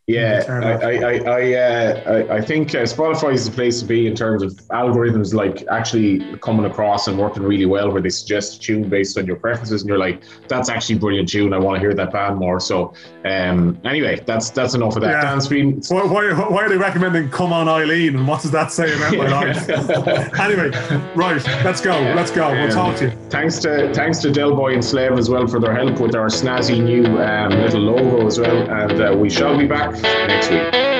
Yeah, I I I, uh, I, I think uh, Spotify is the place to be in terms of algorithms like actually coming across and working really well, where they suggest a tune based on your preferences, and you're like, that's actually brilliant tune. I want to hear that band more. So, um, anyway, that's that's enough of that. Yeah. Dan's been. Why, why, why, are they recommending "Come On Eileen"? And what does that say about my life? anyway, right, let's go. Let's go. We'll talk to you. Thanks to thanks to Del Boy and Slave as well for their help with our snazzy new um, little logo as well, and uh, we shall be back next week.